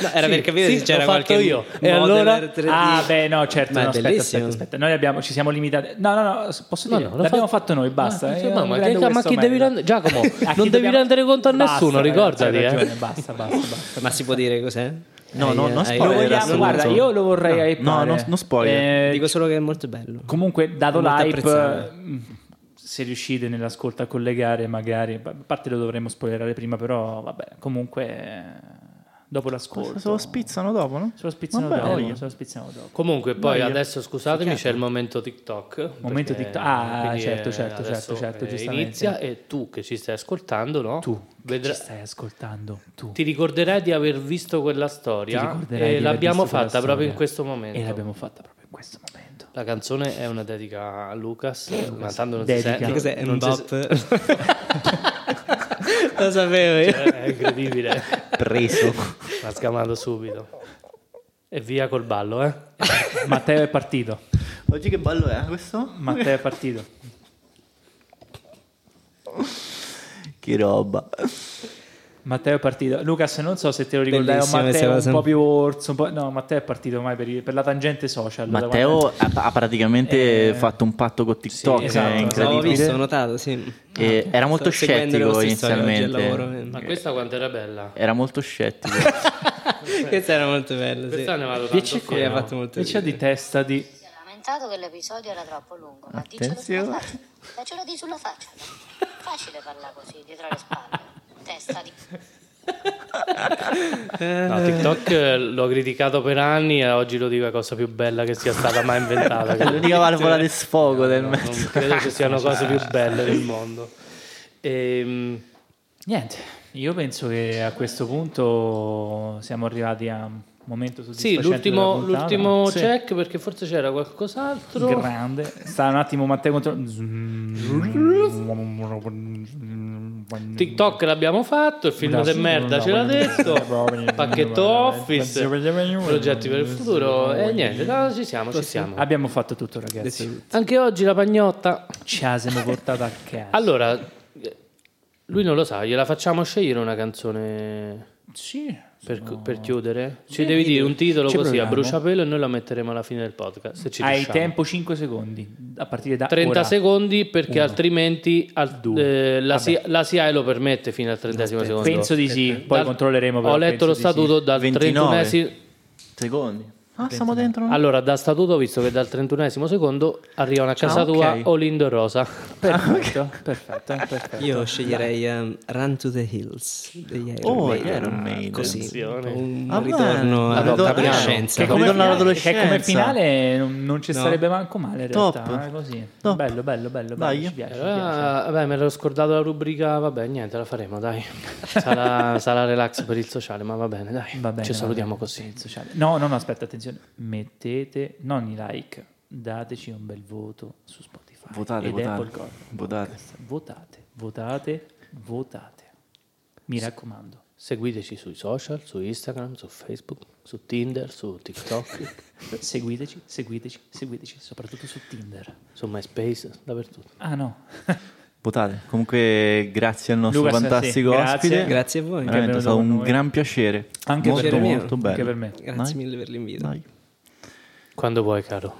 No, era per capire sì, se c'era qualche io. E allora? 3D. Ah, beh, no, certo. No, aspetta, aspetta, aspetta. Noi abbiamo, ci siamo limitati. No, no, no, posso No, dire, no, l'ho l'abbiamo fatto- fatto noi, basta. Ma, Io ma ma che- ma chi devi merito. rende- Giacomo, non devi dobbiamo- rendere conto a Basta, nessuno, ragazzi, ricordati, eh. ragione, Basta, basta, basta. Ma si può dire cos'è? No, no, non spoiler, Lo vogliamo, guarda, io lo vorrei No, hypare. no, non spoiler. Eh, Dico solo che è molto bello. Comunque, dato l'hype, mh, se riuscite nell'ascolto a collegare, magari, a parte lo dovremmo spoilerare prima, però vabbè, comunque, eh, dopo l'ascolto. Se lo spizzano dopo, no? Se lo spizzano Vabbè, dopo. Se lo spizzano dopo. Comunque, poi io- adesso scusatemi, c'è il momento TikTok. Momento TikTok. Ah, certo, eh, certo, certo, certo, eh, giustamente. Inizia e tu che ci stai ascoltando, no? Tu, Vedrai- ci stai ascoltando, tu. ti ricorderai di aver visto quella Ti storia ricorderai e di aver l'abbiamo visto quella fatta proprio storia. in questo momento. E l'abbiamo fatta proprio in questo momento. La canzone è una dedica a Lucas, ma tanto non Dedica. si sente. Che cos'è? non Un si- bop? Lo sapevo io. È incredibile, Preso. l'ha scamato subito. E via col ballo, eh? Matteo è partito. Oggi che ballo è questo? Matteo è partito. Che roba. Matteo è partito. Lucas, non so se te lo Bellissima Matteo un po' più orso. un po'- No, Matteo è partito ormai per, per la tangente social. Matteo quando- ha, praticamente Eh, fatto un patto con TikTok, sì, esatto. incredibile. visto, ho notato, sì. E era molto Sto scettico inizialmente. lavoro. Ma questa quanto era bella? Era molto scettico. Questa era molto bella, sì. Questa ne vado tanto Dieci Sì, ha fatto molto E c'è di testa di... Si è lamentato che l'episodio era troppo lungo, ma dicelo sulla faccia. Faccelo di sulla faccia. Facile parlare così, dietro le spalle. Testa di... No, TikTok eh, l'ho criticato per anni e oggi lo dico è la cosa più bella che sia stata mai inventata. È l'unica valvola di sfogo del No, mezzo. non credo ci siano cose più belle del mondo. Ehm, Niente, io penso che a questo punto siamo arrivati a un momento sì, soddisfacente l'ultimo, della puntata. l'ultimo Sì. check perché forse c'era qualcos'altro. Grande. Sta un attimo Matteo contro... TikTok l'abbiamo fatto, il film di merda ce l'ha detto, pacchetto Office, progetti per il futuro e niente, no, ci siamo, ci siamo. Abbiamo fatto tutto ragazzi. Anche oggi la pagnotta. La siamo portata a casa. Allora, lui non lo sa, gliela facciamo scegliere una canzone Sì. Per, per chiudere? Ci devi dire un titolo così a proviamo. bruciapelo e noi la metteremo alla fine del podcast. Se ci Hai riusciamo. tempo 5 secondi a partire da 30 ora. secondi perché Uno. altrimenti al- Due. eh, la. CIA, la SIAE lo permette fino al 30 secondo. Penso di sì, poi Dal- controlleremo però Ho letto lo di sì. statuto dal 29. 31 Secondi. Ah, stiamo dentro. Allora, da statuto ho visto che dal 31 secondo arrivano a casa Ah, tua ok. Olindo Rosa. Perfetto, perfetto, perfetto. Io sceglierei um, Run to the Hills degli Iron Oh, Maiden. Iron Maiden. Così, un Ah, ritorno bene. alla Ritorno- adolescenza. Che come, finale, all'adolescenza. che come finale non, non ci No. sarebbe manco male in Top. realtà, eh, così. Top. Bello, bello, bello, Dai. bello, ci piace, ci piace. Ah, vabbè, me l'ero scordato la rubrica. Vabbè, niente, la faremo, dai. Sarà, sarà relax per il sociale, ma va bene, dai. Va bene, Ci va salutiamo bene. così. No, no, no, aspetta, attenzione. Mettete, non i like, dateci un bel voto su Spotify. Votate, votate. Votate. Votate, votate, votate. Mi raccomando. Seguiteci sui social, su Instagram, su Facebook, su Tinder, su TikTok, Seguiteci, seguiteci, seguiteci, soprattutto su Tinder. su MySpace, dappertutto. Ah no, Votate. Comunque, grazie al nostro Lucas, fantastico sì, grazie. ospite. Grazie a voi. Veramente è stato un noi. gran piacere. Anche molto, per me. molto bello. Anche per me. Grazie Dai. mille per l'invito. Dai. Quando vuoi, caro.